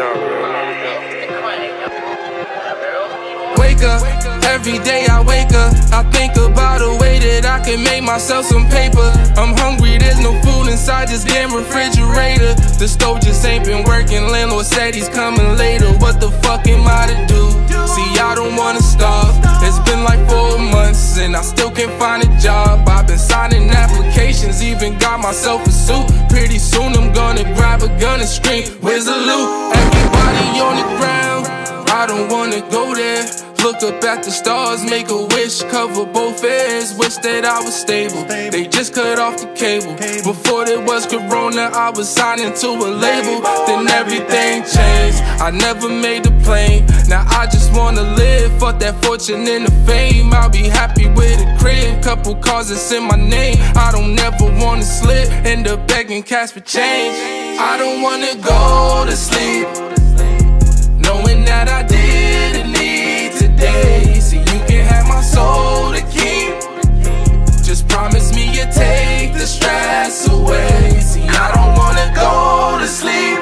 Wake up, every day I wake up. I think about a way that I can make myself some paper. I'm hungry, there's no food inside this damn refrigerator. The stove just ain't been working. Landlord said he's coming later. What the fuck am I to do? See, I don't wanna starve. It's been like four months and I still can't find a job. I've been signing applications, even got myself a suit. Pretty soon I'm gonna grab a gun and scream, Where's the loot? On the ground. I don't wanna go there. Look up at the stars, make a wish, cover both ears. Wish that I was stable. They just cut off the cable. Before there was Corona, I was signing to a label. Then everything changed. I never made the plane. Now I just wanna live. Fuck that fortune and the fame. I'll be happy with a crib. Couple cars that's in my name. I don't never wanna slip. End up begging cash for change. I don't wanna go to sleep soul to keep. Just promise me you take the stress away. See, I don't wanna go to sleep,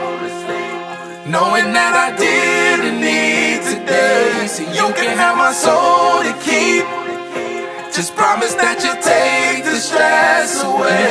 knowing that I didn't need today. See, you can have my soul to keep. Just promise that you take the stress away.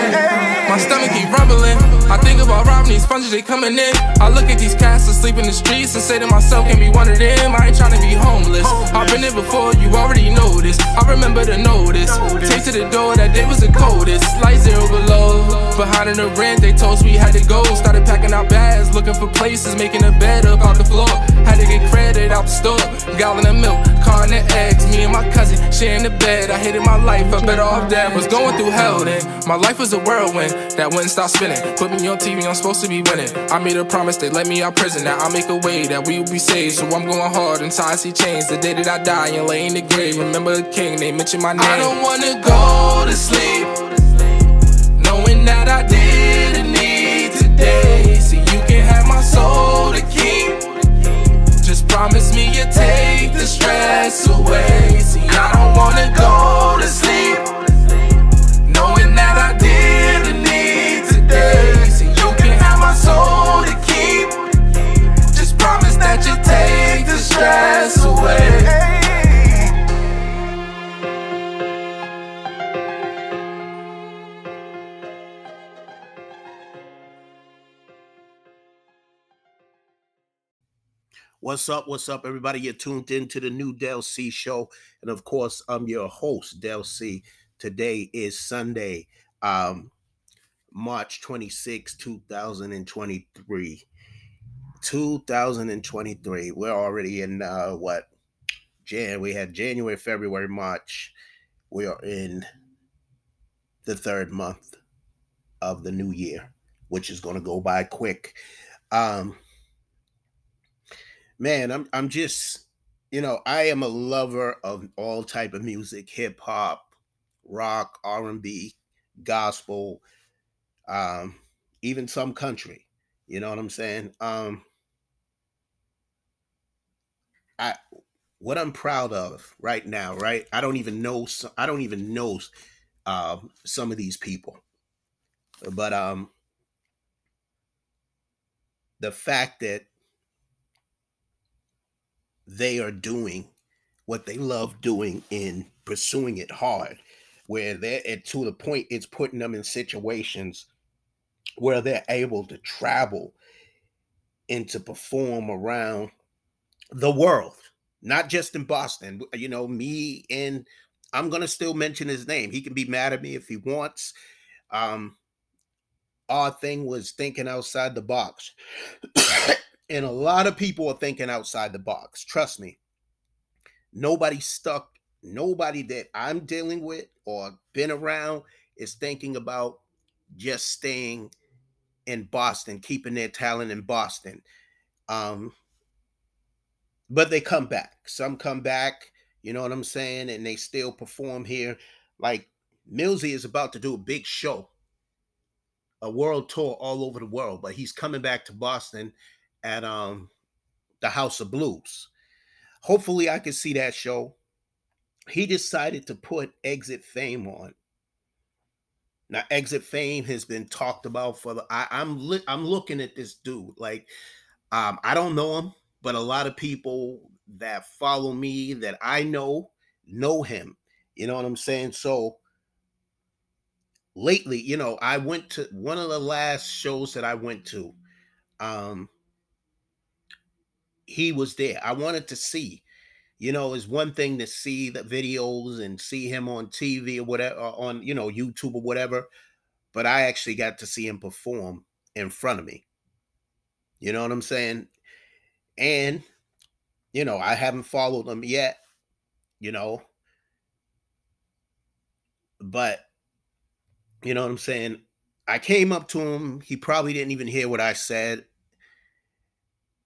My stomach keep rumbling. I think about robbing these sponges, they coming in. I look at these cats asleep in the streets and say to myself, can't be one of them. I ain't trying to be homeless. I've been there before, you already know this. I remember to notice. Take to the door, that day was the coldest. Light zero below. Behind in the rent, they told us we had to go. Started packing our bags, looking for places, making a bed up off the floor. Had to get credit out the store. Gallon of milk, car and the eggs. Me and my cousin sharing the bed. I hated my life, I better off dead. Was going through hell then. My life was a whirlwind that wouldn't stop spinning. Put me on TV, I'm supposed to be winning. I made a promise they let me out prison. Now I'll make a way that we will be saved. So I'm going hard until I see change. The day that I die and lay in the grave. Remember the king, they mention my name. I don't wanna go to sleep. Knowing that I didn't need today. See, you can have my soul to keep. Just promise me you take the stress away. See, I don't wanna go to sleep. What's up? What's up, everybody? You're tuned in to the new Del C show. And of course, I'm your host, Del C. Today is Sunday, um, March 26, 2023. 2023. We're already in uh what? Jan. We had January, February, March. We are in the third month of the new year, which is gonna go by quick. Um man i'm i'm just you know i am a lover of all type of music hip hop rock r&b gospel um even some country you know what i'm saying? Um i what i'm proud of right now right? I don't even know i don't even know uh, some of these people but um the fact that they are doing what they love doing and pursuing it hard where they're at to the point it's putting them in situations where they're able to travel and to perform around the world not just in boston. You know me and i'm gonna still mention his name. He can be mad at me if he wants. Um our thing was thinking outside the box and a lot of people are thinking outside the box. Trust me. Nobody stuck, nobody that I'm dealing with or been around is thinking about just staying in Boston, keeping their talent in Boston. Um, but they come back. Some come back, you know what I'm saying, and they still perform here. Like Millsy is about to do a big show, a world tour all over the world, but he's coming back to Boston at um the House of Blues. Hopefully, I can see that show. He decided to put Exit Fame on. Now, Exit Fame has been talked about for the. I, I'm li- I'm looking at this dude like Um, I don't know him, but a lot of people that follow me that I know know him. You know what I'm saying? So lately, you know, I went to one of the last shows that I went to. Um, he was there. I wanted to see. You know, it's one thing to see the videos and see him on TV or whatever, uh, on you know YouTube or whatever, but I actually got to see him perform in front of me. You know what I'm saying? And you know, I haven't followed him yet. You know, but you know what I'm saying? I came up to him. He probably didn't even hear what I said.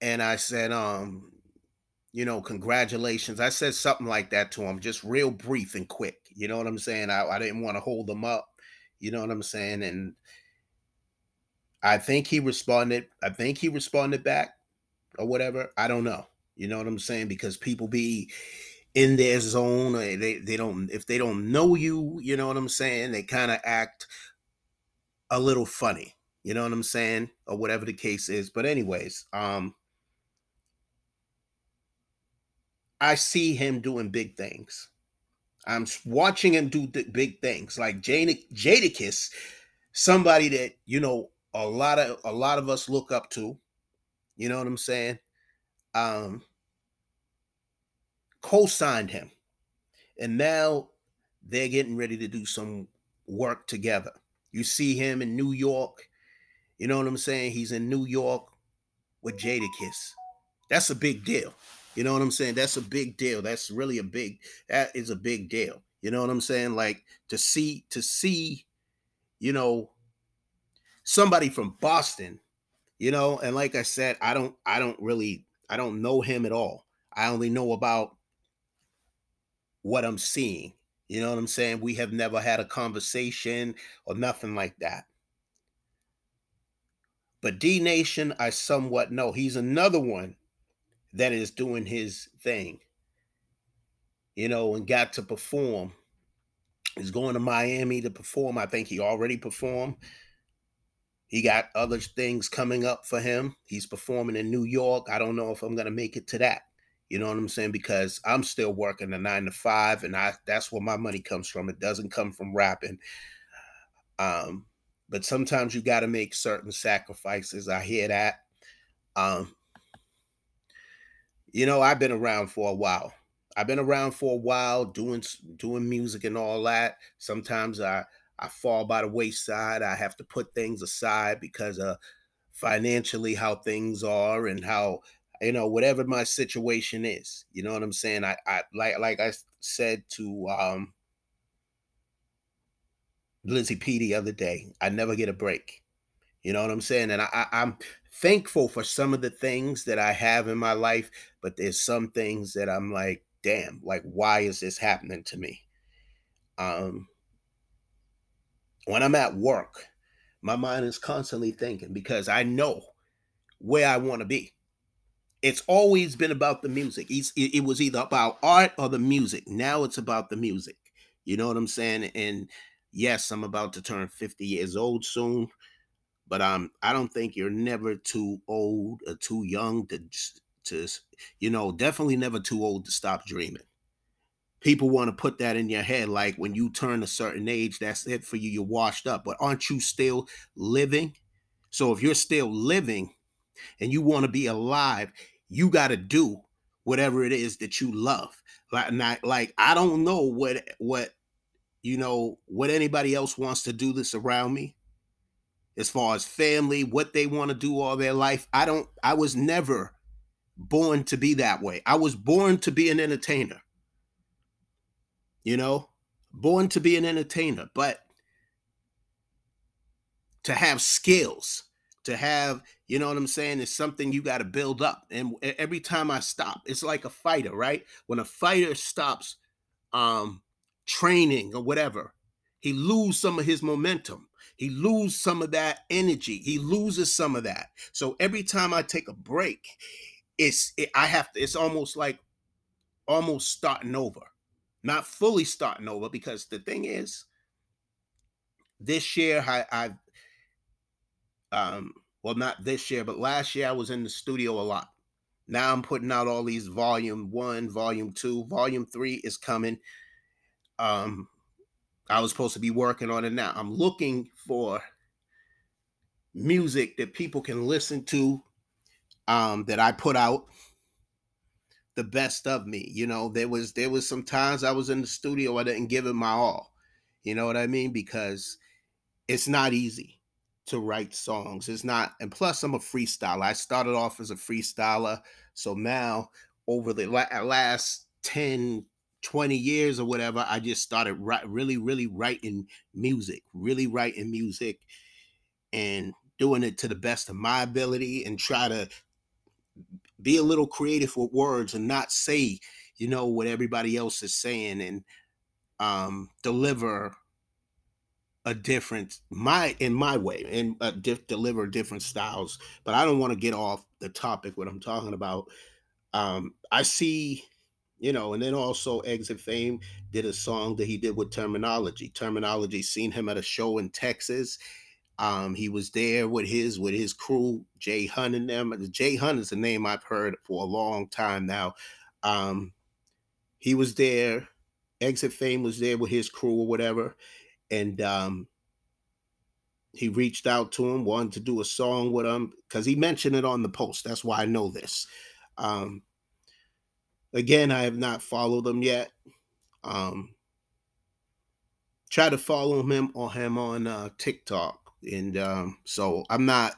And I said, um, you know, congratulations. I said something like that to him, just real brief and quick. You know what I'm saying? I, I didn't want to hold him up. You know what I'm saying? And I think he responded. I think he responded back or whatever. I don't know. You know what I'm saying? Because people be in their zone. They they don't if they don't know you, you know what I'm saying? They kind of act a little funny. You know what I'm saying? Or whatever the case is. But anyways, um I see him doing big things. I'm watching him do big things like Jadakiss, somebody that you know a lot of a lot of us look up to. You know what I'm saying? Um, co-signed him, and now they're getting ready to do some work together. You see him in New York. You know what I'm saying? He's in New York with Jadakiss. That's a big deal. You know what I'm saying? That's a big deal. That's really a big that is a big deal. You know what I'm saying? Like to see to see, you know, somebody from Boston, you know, and like I said, I don't I don't really I don't know him at all. I only know about what I'm seeing. You know what I'm saying? We have never had a conversation or nothing like that. But D Nation, I somewhat know. He's another one that is doing his thing, you know, and got to perform. He's going to Miami to perform. I think he already performed. He got other things coming up for him. He's performing in New York. I don't know if I'm going to make it to that. You know what I'm saying? Because I'm still working a nine to five, and I that's where my money comes from. It doesn't come from rapping. Um, but sometimes you got to make certain sacrifices. I hear that. Um, you know, I've been around for a while. I've been around for a while doing doing music and all that. Sometimes I I fall by the wayside. I have to put things aside because of financially how things are and how you know whatever my situation is. You know what I'm saying? I I like like I said to um Lizzie P the other day, I never get a break. You know what I'm saying? And I, I I'm thankful for some of the things that I have in my life, but there's some things that I'm like, damn, like why is this happening to me? Um when I'm at work, my mind is constantly thinking because I know where I want to be. It's always been about the music. it was either about art or the music. Now it's about the music. You know what I'm saying? And yes, I'm about to turn 50 years old soon but um, I don't think you're never too old or too young to to you know definitely never too old to stop dreaming. People want to put that in your head like when you turn a certain age, that's it for you. You're washed up, but aren't you still living? So if you're still living and you want to be alive, you got to do whatever it is that you love. Like, not, like I don't know what what you know what anybody else wants to do this around me as far as family, what they want to do all their life. I don't, I was never born to be that way. I was born to be an entertainer. You know, born to be an entertainer, but to have skills, to have, you know what I'm saying, is something you got to build up. And every time I stop, it's like a fighter, right? When a fighter stops um training or whatever, he lose some of his momentum he loses some of that energy. He loses some of that. So every time I take a break, it's it, I have to. It's almost like almost starting over, not fully starting over because the thing is, this year I, I've um well, not this year, but last year I was in the studio a lot. Now I'm putting out all these volume one, volume two, volume three is coming. Um, I was supposed to be working on it now. I'm looking for music that people can listen to um that I put out the best of me. You know, there was there was some times I was in the studio I didn't give it my all. You know what I mean? Because it's not easy to write songs. It's not, and plus I'm a freestyler. I started off as a freestyler. So now over the last 10, 20 years or whatever, I just started write, really, really writing music, really writing music and doing it to the best of my ability and try to be a little creative with words and not say, you know, what everybody else is saying and um, deliver a different my in my way and uh, deliver different styles. But i don't want to get off the topic what i'm talking about. Um i see you know and then also exit fame did a song that he did with terminology. Terminology seen him at a show in texas. Um he was there with his with his crew jay hunt and them. Jay hunt is a name i've heard for a long time now. Um he was there. Exit fame was there with his crew or whatever. And um, he reached out to him, wanted to do a song with him because he mentioned it on the post. That's why I know this. Um, again, I have not followed him yet. Um, try to follow him on him on uh, TikTok, and um, so I'm not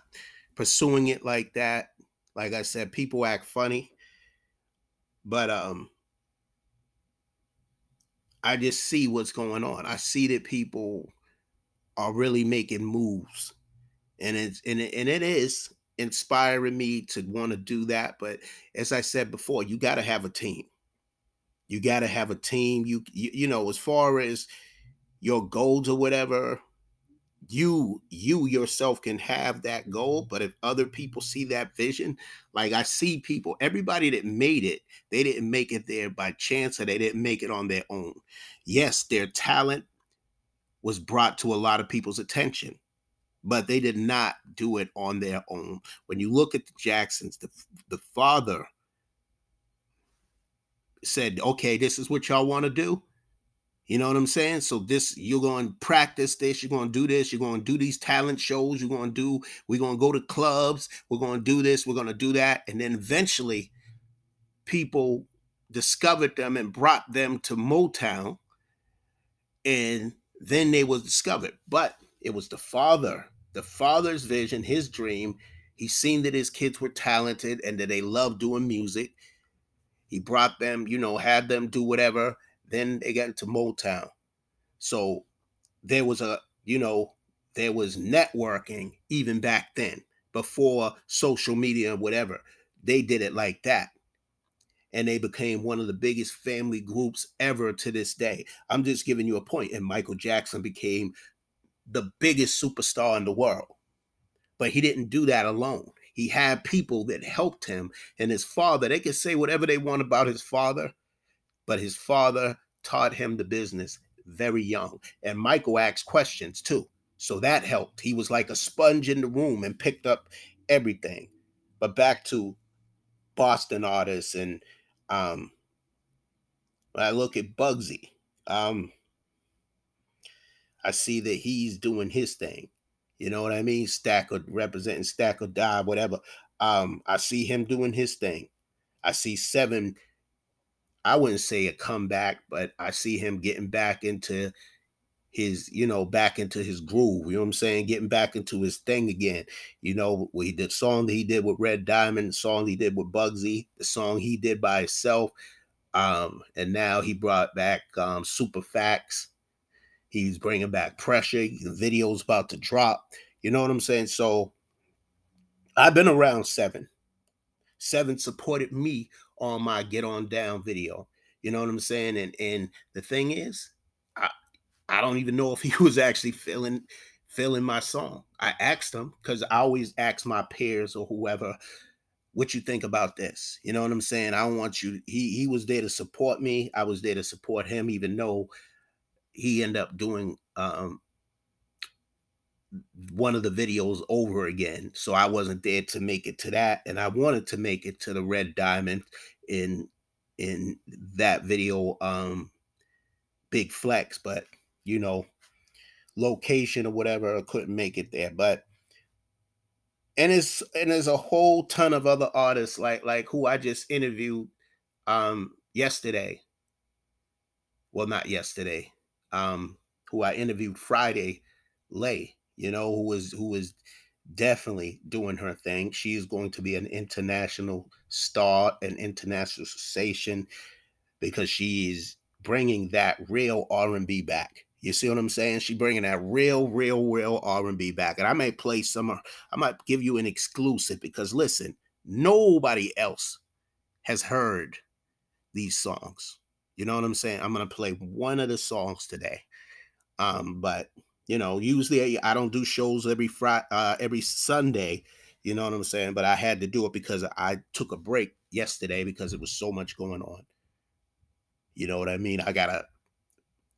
pursuing it like that. Like I said, people act funny, but um, I just see what's going on. I see that people are really making moves, and it's and it, and it is inspiring me to want to do that. But as I said before, you got to have a team. You got to have a team. You, you you know as far as your goals or whatever you you yourself can have that goal but if other people see that vision like i see people everybody that made it they didn't make it there by chance or they didn't make it on their own yes their talent was brought to a lot of people's attention but they did not do it on their own when you look at the jacksons the, the father said okay this is what y'all want to do you know what I'm saying? So this you're going to practice this, you're going to do this, you're going to do these talent shows, you're going to do we're going to go to clubs, we're going to do this, we're going to do that and then eventually people discovered them and brought them to Motown and then they was discovered. But it was the father, the father's vision, his dream. He seen that his kids were talented and that they loved doing music. He brought them, you know, had them do whatever then they got into Motown. So there was a, you know, there was networking even back then before social media and whatever. They did it like that. And they became one of the biggest family groups ever to this day. I'm just giving you a point. And Michael Jackson became the biggest superstar in the world. But he didn't do that alone. He had people that helped him and his father. They could say whatever they want about his father, but his father taught him the business very young. And Michael asked questions too. So that helped. He was like a sponge in the room and picked up everything. But back to Boston artists and um I look at Bugsy, um I see that he's doing his thing. You know what I mean? Stack or representing stack or die, whatever. Um, I see him doing his thing. I see seven I wouldn't say a comeback, but I see him getting back into his, you know, back into his groove. You know what I'm saying? Getting back into his thing again. You know, he did song that he did with Red Diamond, the song he did with Bugsy, the song he did by himself. Um, and now he brought back um, Super Facts. He's bringing back pressure. The video's about to drop. You know what I'm saying? So I've been around seven. Seven supported me on my get on down video. You know what I'm saying? And and the thing is, I I don't even know if he was actually feeling feeling my song. I asked him because I always ask my peers or whoever what you think about this. You know what I'm saying? I want you. He he was there to support me. I was there to support him, even though he ended up doing um one of the videos over again. So I wasn't there to make it to that. And I wanted to make it to the red diamond in in that video um big flex, but you know, location or whatever, I couldn't make it there. But and it's and there's a whole ton of other artists like like who I just interviewed um yesterday. Well, not yesterday. Um, who I interviewed Friday, Lay, you know, who was who was definitely doing her thing. She is going to be an international star, an international sensation, because she's bringing that real R&B back. You see what I'm saying? She bringing that real, real, real R&B back. And I may play some. I might give you an exclusive because listen, nobody else has heard these songs. You know what I'm saying? I'm gonna play one of the songs today. Um, but you know, usually I don't do shows every Friday, uh, every Sunday. You know what I'm saying? But I had to do it because I took a break yesterday because it was so much going on. You know what I mean? I gotta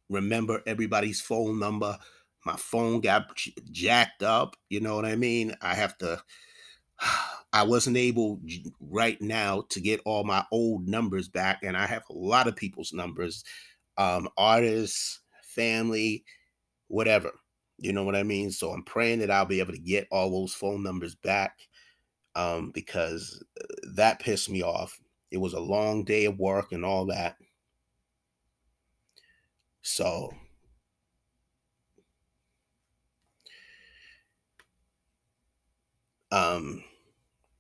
remember everybody's phone number. My phone got jacked up. You know what I mean? I have to. I wasn't able right now to get all my old numbers back, and I have a lot of people's numbers, um, artists, family, whatever. You know what I mean? So I'm praying that I'll be able to get all those phone numbers back um, because uh, that pissed me off. It was a long day of work and all that. So um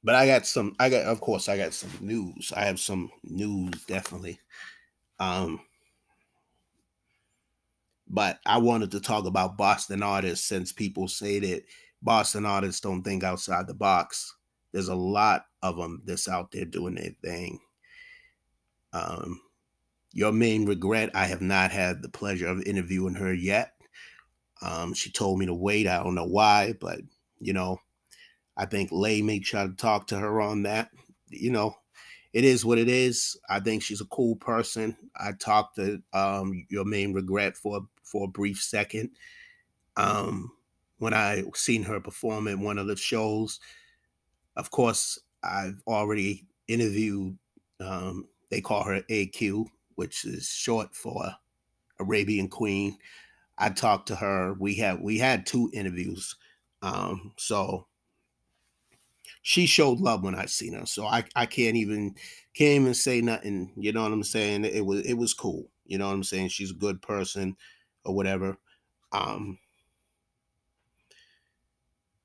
but I got some I got of course I got some news. I have some news definitely. Um but I wanted to talk about Boston artists since people say that Boston artists don't think outside the box. There's a lot of them that's out there doing their thing. Um, your main regret, I have not had the pleasure of interviewing her yet. Um, she told me to wait. I don't know why, but you know, I think Lay may try to talk to her on that. You know, it is what it is. I think she's a cool person. I talked to um, your main regret for for a brief second. Um, when I seen her perform at one of the shows, of course, I've already interviewed. Um, they call her AQ, which is short for Arabian Queen. I talked to her. We had we had two interviews. Um, so she showed love when I seen her. So I, I can't even can't even say nothing. You know what I'm saying? It was it was cool. You know what I'm saying? She's a good person or whatever. Um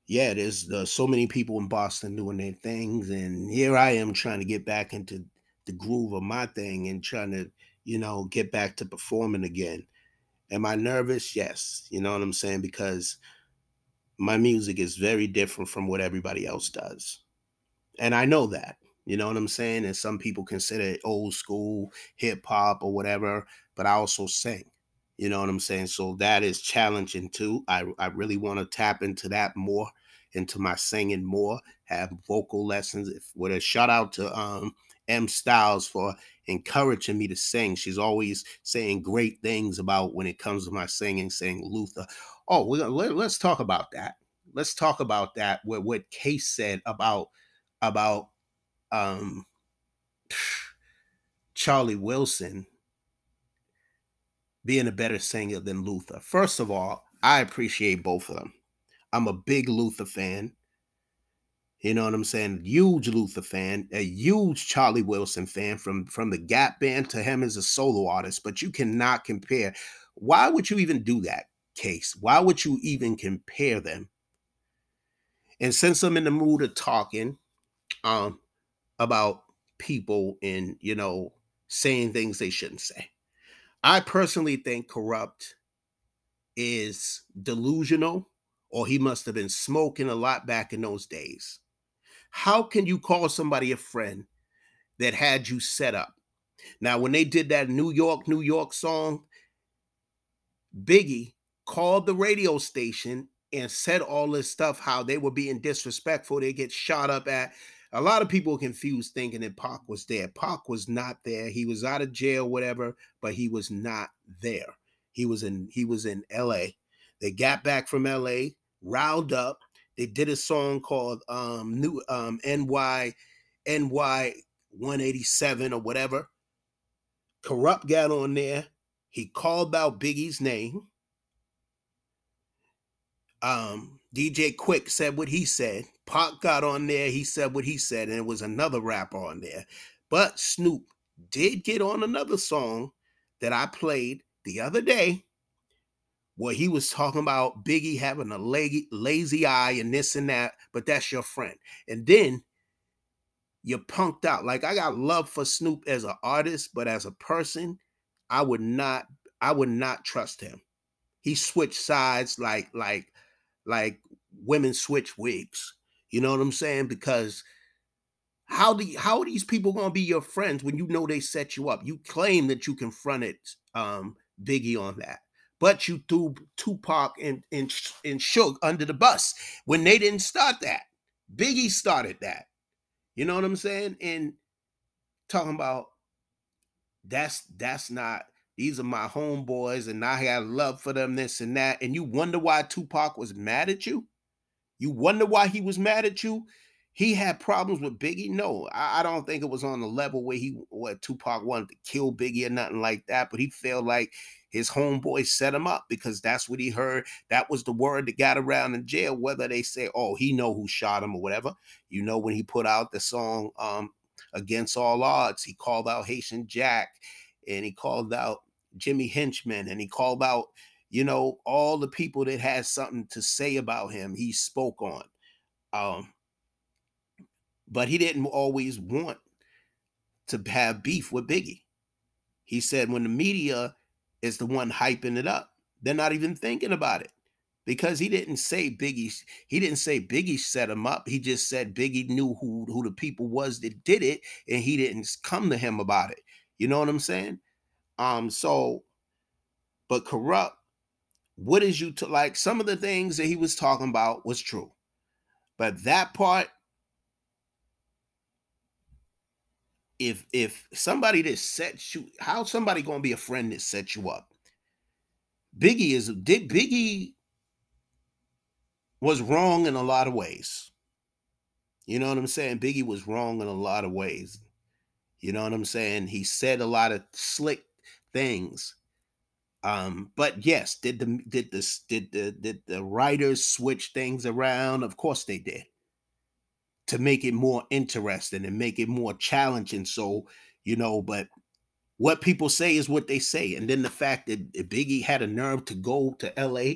yeah, there's uh, so many people in Boston doing their things, and here I am trying to get back into the groove of my thing and trying to, you know, get back to performing again. Am I nervous? Yes. You know what I'm saying? Because my music is very different from what everybody else does. And I know that. You know what I'm saying? And some people consider it old school hip hop or whatever, but I also sing. You know what I'm saying? So that is challenging too. I, I really want to tap into that more, into my singing more, have vocal lessons. If with a shout out to um M Styles for encouraging me to sing. She's always saying great things about when it comes to my singing, saying Luther. Oh, let, us talk about that. Let's talk about that. What what Case said about about um Charlie Wilson being a better singer than Luther. First of all, I appreciate both of them. I'm a big Luther fan. You know what I'm saying? Huge Luther fan, a huge Charlie Wilson fan from from the Gap band to him as a solo artist, but you cannot compare. Why would you even do that, Case? Why would you even compare them? And since I'm in the mood of talking um about people and, you know, saying things they shouldn't say. I personally think Kurupt is delusional or he must have been smoking a lot back in those days. How can you call somebody a friend that had you set up? Now, when they did that New York, New York song, Biggie called the radio station and said all this stuff, how they were being disrespectful. They get shot up at. A lot of people confused thinking that Pac was there. Pac was not there. He was out of jail, whatever, but he was not there. He was in he was in LA. They got back from LA. riled up. They did a song called um New um NY NY 187 or whatever. Kurupt got on there. He called out Biggie's name. Um, DJ Quik said what he said. Pac got on there. He said what he said, and it was another rapper on there. But Snoop did get on another song that I played the other day where he was talking about Biggie having a lazy, lazy eye and this and that, but that's your friend. And then you punked out. Like I got love for Snoop as an artist, but as a person, I would not, I would not trust him. He switched sides like, like, like women switch wigs. You know what I'm saying? Because how do you, how are these people gonna be your friends when you know they set you up? You claim that you confronted um, Biggie on that, but you threw Tupac and and and Suge under the bus when they didn't start that. Biggie started that. You know what I'm saying? And talking about that's that's not these are my homeboys and I got love for them, this and that. And you wonder why Tupac was mad at you? You wonder why he was mad at you? He had problems with Biggie. No, I, I don't think it was on the level where he what Tupac wanted to kill Biggie or nothing like that. But he felt like his homeboy set him up because that's what he heard. That was the word that got around in jail. Whether they say, "Oh, he know who shot him" or whatever, you know, when he put out the song um, "Against All Odds," he called out Haitian Jack, and he called out Jimmy Henchman, and he called out, you know, all the people that had something to say about him. He spoke on. Um, but he didn't always want to have beef with Biggie. He said when the media is the one hyping it up, they're not even thinking about it because he didn't say Biggie. He didn't say Biggie set him up. He just said Biggie knew who who the people was that did it, and he didn't come to him about it. You know what I'm saying? Um. So, but Kurupt, What is you to like? Some of the things that he was talking about was true, but that part if if somebody that sets you how somebody gonna be a friend that sets you up biggie is did biggie was wrong in a lot of ways you know what i'm saying biggie was wrong in a lot of ways you know what i'm saying he said a lot of slick things um but yes did the did this did the did the writers switch things around of course they did to make it more interesting and make it more challenging. So, you know, but what people say is what they say. And then the fact that Biggie had a nerve to go to LA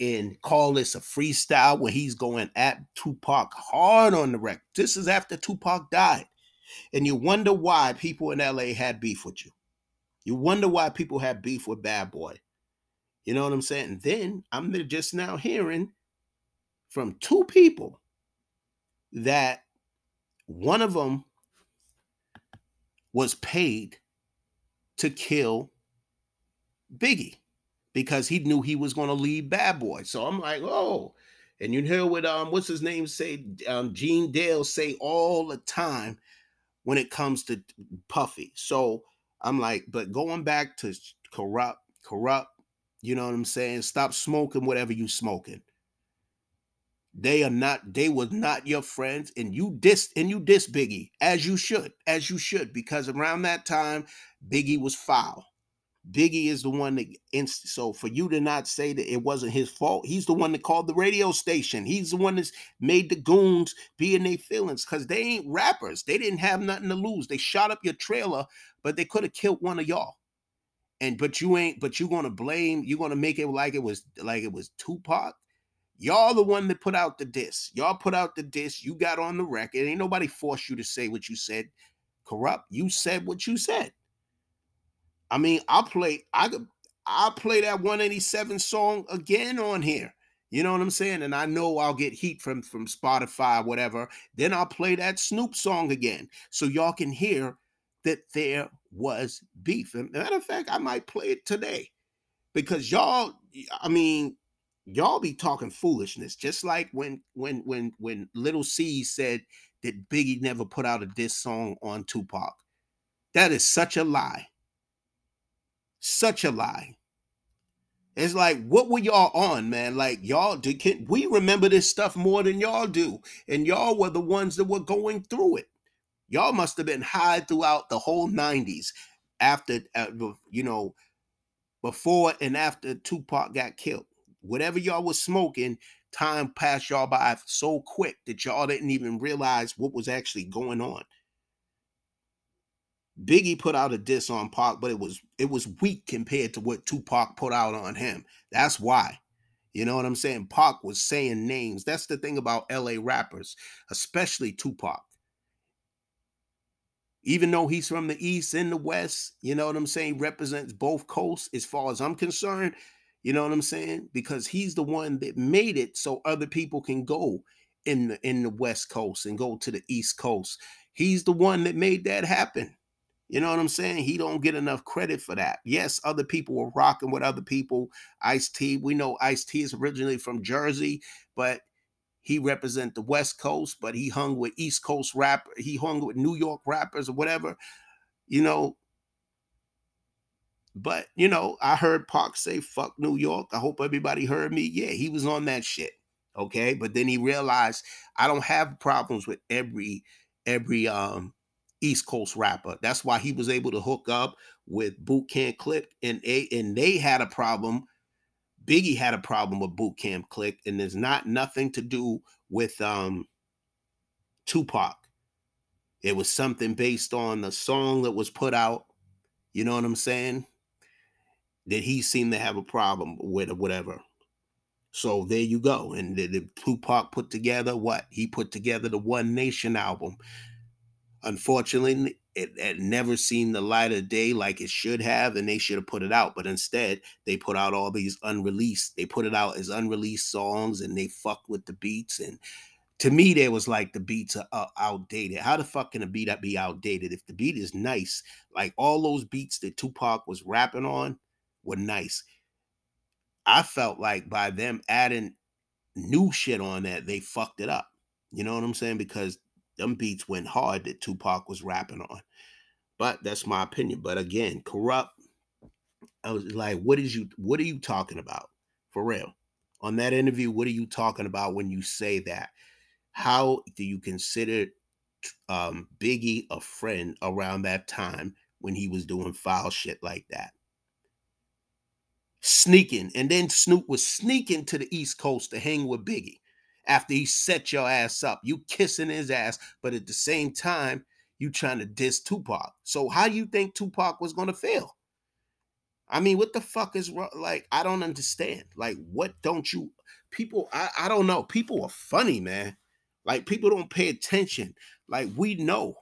and call this a freestyle where he's going at Tupac hard on the record. This is after Tupac died. And you wonder why people in LA had beef with you. You wonder why people had beef with Bad Boy. You know what I'm saying? And then I'm just now hearing from two people that one of them was paid to kill Biggie because he knew he was going to leave Bad Boy. So I'm like, oh, and you hear what um what's his name say um Gene Deal say all the time when it comes to Puffy. So I'm like, but going back to Kurupt, Kurupt, you know what I'm saying? Stop smoking whatever you smoking. They are not, they was not your friends, and you diss and you diss Biggie, as you should, as you should, because around that time, Biggie was foul. Biggie is the one that inst- so for you to not say that it wasn't his fault, he's the one that called the radio station. He's the one that's made the goons be in their feelings because they ain't rappers. They didn't have nothing to lose. They shot up your trailer, but they could have killed one of y'all. And but you ain't, but you're gonna blame, you're gonna make it like it was like it was Tupac. Y'all the one that put out the diss. Y'all put out the diss. You got on the record. Ain't nobody forced you to say what you said. Kurupt. You said what you said. I mean, I'll play. I could. I'll play that 187 song again on here. You know what I'm saying? And I know I'll get heat from from Spotify, whatever. Then I'll play that Snoop song again, so y'all can hear that there was beef. And matter of fact, I might play it today because y'all. I mean, y'all be talking foolishness just like when when when when Lil' Cease said that biggie never put out a diss song on tupac that is such a lie such a lie It's like, what were y'all on, man? Like, y'all, do, can, we remember this stuff more than y'all do. And y'all were the ones that were going through it. Y'all must have been high throughout the whole 90s after, uh, you know, before and after Tupac got killed. Whatever y'all was smoking, time passed y'all by so quick that y'all didn't even realize what was actually going on. Biggie put out a diss on Pac, but it was it was weak compared to what Tupac put out on him. That's why. You know what I'm saying? Pac was saying names. That's the thing about LA rappers, especially Tupac. Even though he's from the East and the West, you know what I'm saying, represents both coasts as far as I'm concerned. You know what I'm saying? Because he's the one that made it so other people can go in the in the West Coast and go to the East Coast. He's the one that made that happen. You know what I'm saying? He don't get enough credit for that. Yes, other people were rocking with other people. Ice T, we know Ice T is originally from Jersey, but he represent the West Coast, but he hung with East Coast rapper. He hung with New York rappers or whatever. You know, but you know, I heard Pac say "fuck New York." I hope everybody heard me. Yeah, he was on that shit. Okay, but then he realized I don't have problems with every every um East Coast rapper. That's why he was able to hook up with Boot Camp Click, and a, and they had a problem. Biggie had a problem with Boot Camp Click, and there's not nothing to do with um Tupac. It was something based on the song that was put out. You know what I'm saying? That he seemed to have a problem with or whatever. So there you go. And the, the Tupac put together what? He put together the One Nation album. Unfortunately, it had never seen the light of day like it should have, and they should have put it out. But instead, they put out all these unreleased. They put it out as unreleased songs, and they fucked with the beats. And to me, there was like the beats are uh, outdated. How the fuck can a beat be outdated if the beat is nice? Like all those beats that Tupac was rapping on were nice. I felt like by them adding new shit on that, they fucked it up. You know what I'm saying? Because them beats went hard that Tupac was rapping on. But that's my opinion. But again, Kurupt. I was like, what is you what are you talking about? For real. On that interview, what are you talking about when you say that? How do you consider um, Biggie a friend around that time when he was doing foul shit like that? Sneaking, and then Snoop was sneaking to the East Coast to hang with Biggie after he set your ass up. You kissing his ass, but at the same time, you trying to diss Tupac. So how you think Tupac was gonna feel? I mean, what the fuck is wrong? Like, I don't understand. Like, what don't you people? I, I don't know. People are funny, man. Like, people don't pay attention. Like, we know.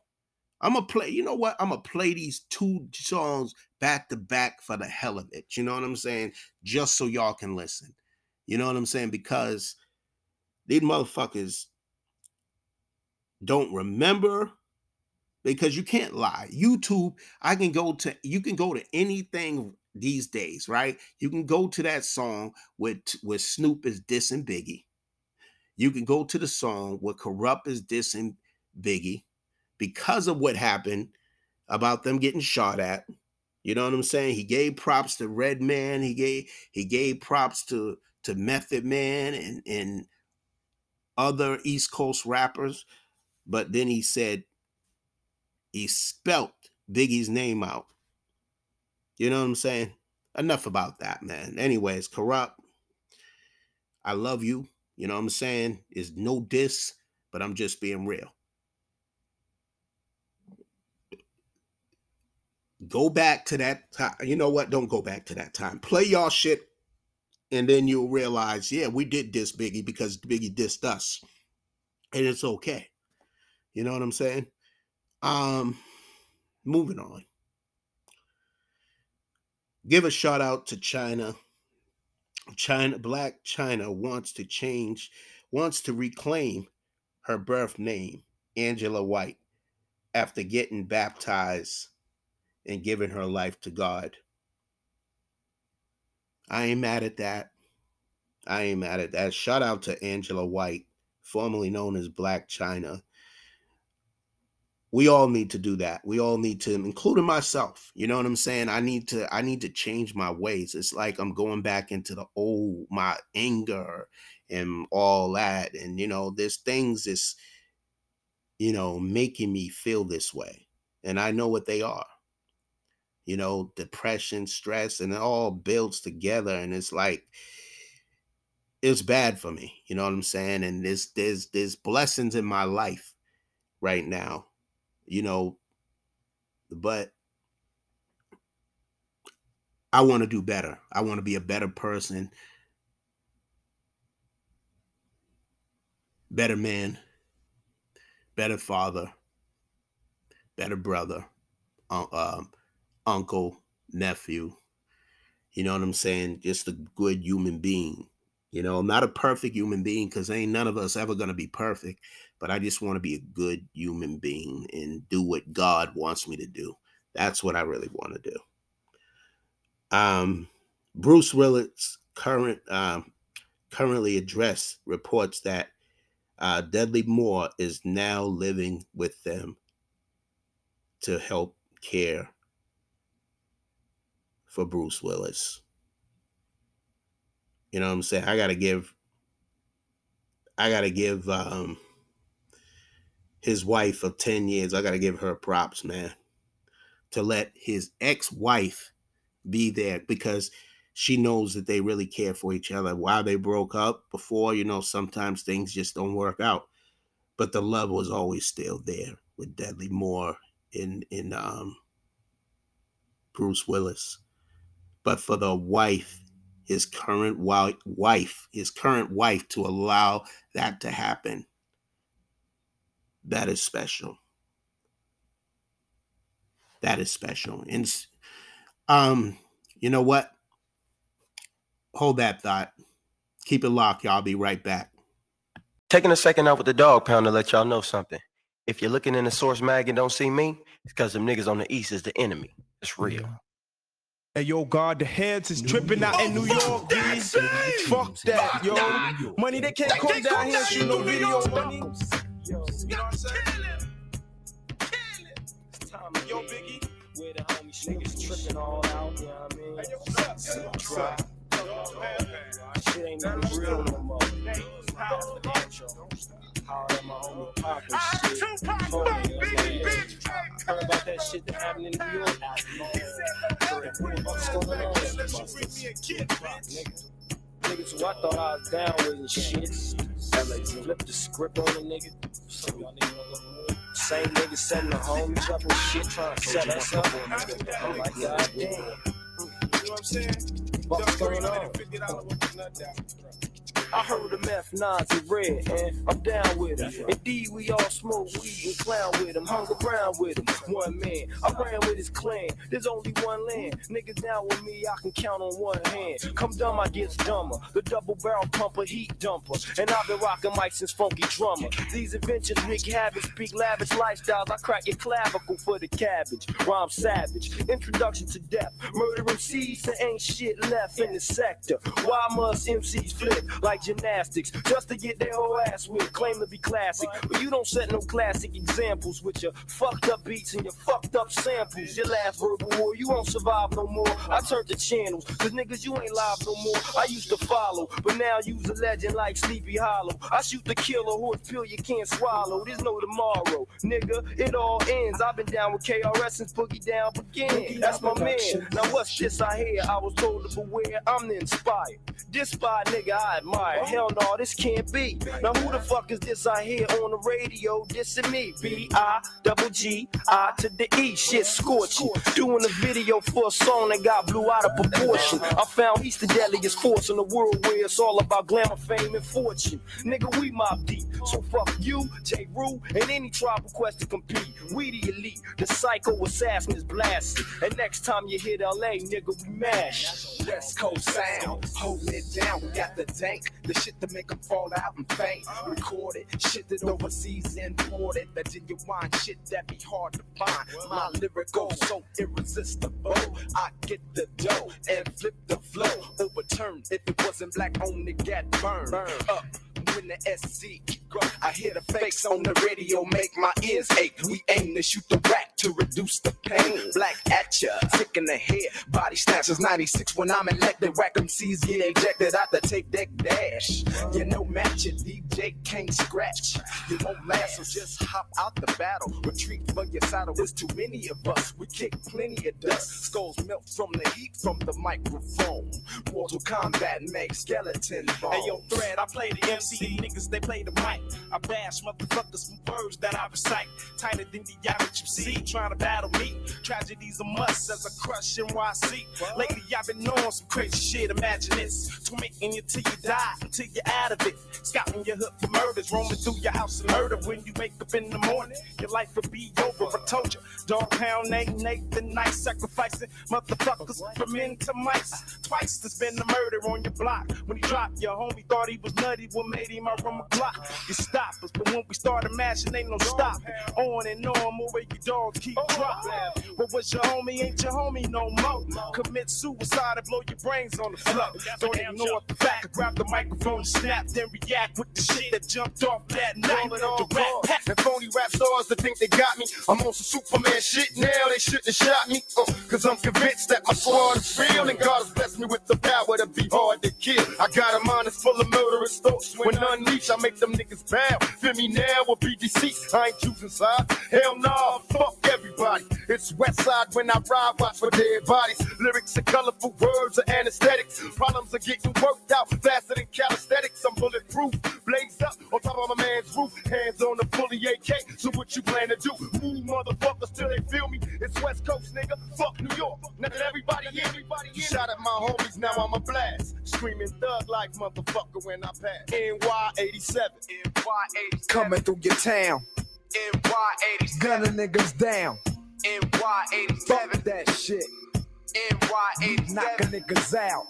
I'm gonna play, you know what? I'm gonna play these two songs back to back for the hell of it. You know what I'm saying? Just so y'all can listen. You know what I'm saying? Because these motherfuckers don't remember because you can't lie. YouTube, I can go to you can go to anything these days, right? You can go to that song with with Snoop is dissing Biggie. You can go to the song where Kurupt is dissing Biggie because of what happened about them getting shot at. You know what I'm saying? He gave props to Redman. He gave he gave props to to Method Man and and other East Coast rappers, but then he said he spelt Biggie's name out. You know what I'm saying? Enough about that, man. Anyways, Kurupt. I love you. You know what I'm saying? Is no diss, but I'm just being real. Go back to that time. You know what? Don't go back to that time. Play y'all shit and then you'll realize, yeah, we did diss Biggie because Biggie dissed us. And it's okay. You know what I'm saying? Um, moving on. Give a shout out to Chyna. Chyna, Blac Chyna wants to change, wants to reclaim her birth name, Angela White, after getting baptized and giving her life to God. I ain't mad at that. I ain't mad at that. Shout out to Angela White, formerly known as Blac Chyna. we all need to do that. We all need to, including myself. You know what I'm saying? I need to, I need to change my ways. It's like I'm going back into the old, my anger and all that. And you know, there's things that's, you know, making me feel this way. And I know what they are. You know, depression, stress, and it all builds together. And it's like, it's bad for me. You know what I'm saying? And there's there's there's blessings in my life right now you know, but I want to do better. I want to be a better person, better man, better father, better brother, uh, uncle, nephew. You know what I'm saying? Just a good human being. You know, I'm not a perfect human being because ain't none of us ever going to be perfect but I just want to be a good human being and do what God wants me to do. That's what I really want to do. Um, Bruce Willis current um, currently address reports that uh, Demi Moore is now living with them to help care for Bruce Willis. You know what I'm saying? I gotta give I gotta give um his wife of 10 years. I got to give her props, man, to let his ex wife be there because she knows that they really care for each other. While they broke up before, you know, sometimes things just don't work out. But the love was always still there with Demi Moore in in um Bruce Willis. But for the wife, his current wife, his current wife to allow that to happen that is special. That is special. And um, you know what? Hold that thought. Keep it locked, y'all. I'll be right back. Taking a second out with the dog pound to let y'all know something. If you're looking in the source mag and don't see me, it's because them niggas on the east is the enemy. It's real. Hey yo, God, the heads is dripping out in New oh, York, Fuck that, yo. Money they can't come down here and shoot no video money. Yo, you know what I'm saying? Kill him. Kill him. It's time Yo, Biggie. Where the homies niggas tripping all out, you know what I mean? Hey, yo, what's up? What's up? Shit ain't even real no more. Hard at my homie Pop and ah, shit. Heard about that shit that happened in New York. What's going on? Niggas. Niggas who I thought I was down with and shit. Flip the script on a nigga. Same niggas setting the homies up and shit, trying to set us up. I'm like, God damn. You know what I'm saying? What's going on? I heard the meth nines are red, and I'm down with it. Indeed, we all smoke weed and clown with him, hung around with him. One man, I ran with his clan. There's only one land. Niggas down with me, I can count on one hand. Come dumb, I get dumber. The double barrel pumper, heat dumper. And I've been rocking mics since funky drummer. These adventures wreak habits, speak lavish lifestyles. I crack your clavicle for the cabbage. Rhyme savage. Introduction to death. Murdering seeds, there ain't shit left in the sector. Why must MCs flip like gymnastics just to get their whole ass with. Claim to be classic, but you don't set no classic examples with your fucked up beats and your fucked up samples. Your last verbal war, you won't survive no more. I turned the channels, cause niggas, you ain't live no more. I used to follow, but now use a legend like Sleepy Hollow. I shoot the killer horse pill you can't swallow. There's no tomorrow, nigga. It all ends. I've been down with KRS since Boogie Down began. That's my man. Now what's this I hear? I was told to beware. I'm the inspired. This spy nigga I admire. Hell no, this can't be. Now who the fuck is this I hear on the radio? This is me. B I double G I to the E. Shit scorching. Doing a video for a song that got blew out of proportion. I found he's the deadliest force in the world where it's all about glamour, fame, and fortune. Nigga, we Mobb Deep. So fuck you, Jeru, and any tribal quest to compete. We the elite. The psycho assassin is blasted. And next time you hit LA, nigga, we mash. West Coast sound, holding it down. We got the dank. The shit to make them fall out and faint. Recorded, shit that overseas imported. That genuine shit that be hard to find. My lyrical so irresistible. I get the dough and flip the flow. Overturned if it wasn't black on it, get burned. Up when the SC I hear the fakes on the radio make my ears ache. We aim to shoot the rat to reduce the pain. Black at ya, sick in the head. Body snatchers 96 when I'm elected. Whack MCs get ejected out the tape deck dash. You know, match it, DJ can't scratch. You won't last, so just hop out the battle. Retreat from your saddle. There's too many of us. We kick plenty of dust. Skulls melt from the heat from the microphone. Mortal combat make skeleton bones. Hey yo, Thread, I play the MC. Niggas, they play the mic. I bash motherfuckers from words that I recite. Tighter than the average MC trying to battle me. Tragedies a must as I crush NYC. Lately, I've been on some crazy shit. Imagine this. Tormenting you till you die, until you're out of it. Scouting your hood for murders, roaming through your house and murder. When you wake up in the morning, your life will be over. I told you. Dog pound, Nate, Nathan, nice, sacrificing motherfuckers from men to mice. Twice there's been a murder on your block. When he dropped, your homie thought he was nutty. What made him out from a block? You stop us, but when we start a mashing, ain't no stopping. On and on, more where your dogs keep dropping. But what's your homie? Ain't your homie no more. Commit suicide and blow your brains on the floor. Don't ignore the fact. Grab the microphone, snap, then react with the shit that jumped off that night. The rap pack. And phony rap stars that think they got me. I'm on some Superman shit now, they shouldn't have shot me. Uh, Cause I'm convinced that my squad is real and God has blessed me with the power to be hard to kill. I got a mind that's full of murderous thoughts. When unleashed, I make them niggas bow. Feel me now or be deceased. I ain't choosing sides. Hell nah, fuck everybody. It's West Side when I ride, watch for dead bodies. Lyrics are colorful, words are anesthetics. Problems are getting worked out faster than calisthenics. I'm bulletproof, blaze up on top of my man's roof. Hands on the fully AK. So what you plan to do? Move motherfuckers till they feel me. It's West Coast, nigga. Fuck New York. Now that everybody everybody in. Shot at my homies, now I'm a blast. Screaming thug like motherfucker when I pass. NY87. NY87. Coming through your town. NY87. Gunning niggas down. NY87. Fuck that shit. NY87. Knocking niggas out.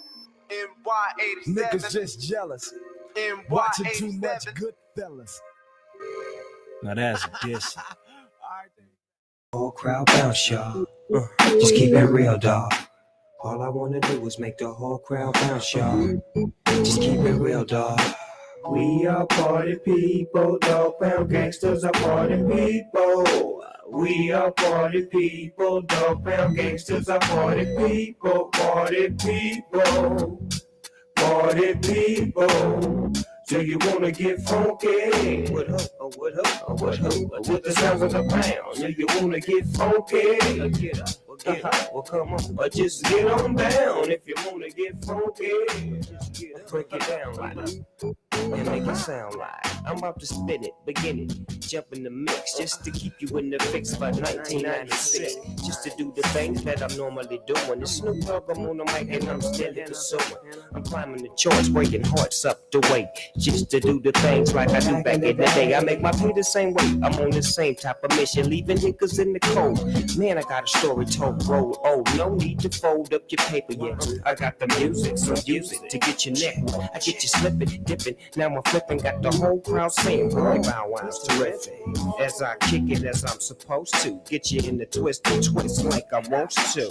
NY87. Niggas just jealous. NY87. Watching too much good fellas. Now that's a diss. Whole crowd bounce, y'all. Uh, just keep it real, dog. All I wanna do is make the whole crowd bounce, y'all. Just keep it real, dog. We are party people, dog pound gangsters are party people. We are party people, dog pound gangsters are party people, party people, party people. Do you wanna get funky? What up? Oh, what up? Oh, what up? With the sounds of the pound. Do you wanna get funky? Get up. Up. Uh-huh. Well, come on. Or just get on down if you wanna get funky. Just. Break it down like and make it sound like I'm about to spin it, begin it, jump in the mix just to keep you in the fix by 1996. Just to do the things that I'm normally doing. It's Snoop Dogg, I'm on the mic and I'm steady pursuing. I'm climbing the charts, breaking hearts up the way. Just to do the things like I do back in the day. I make my pay the same way. I'm on the same type of mission, leaving niggas in the cold. Man, I got a story told, roll. Oh, no need to fold up your paper yet. I got the music, so use it to get your neck. I get you slipping, dipping. Now I'm flipping, got the whole crowd saying, boy, bow wow's terrific. As I kick it as I'm supposed to, get you in the twist and twist like I want to.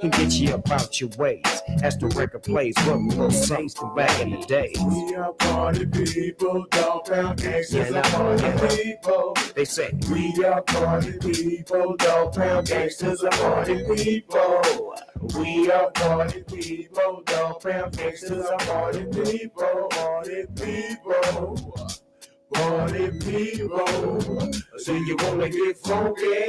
Can get you about your ways as the record plays what we will say from back in the day. We are party people, dog pound gangsters Yeah, are party yeah. people. They say, We are party people, dog pound gangsters are party people. We are party people, pound gangsters are party people, party people. Party people. so you wanna get funky?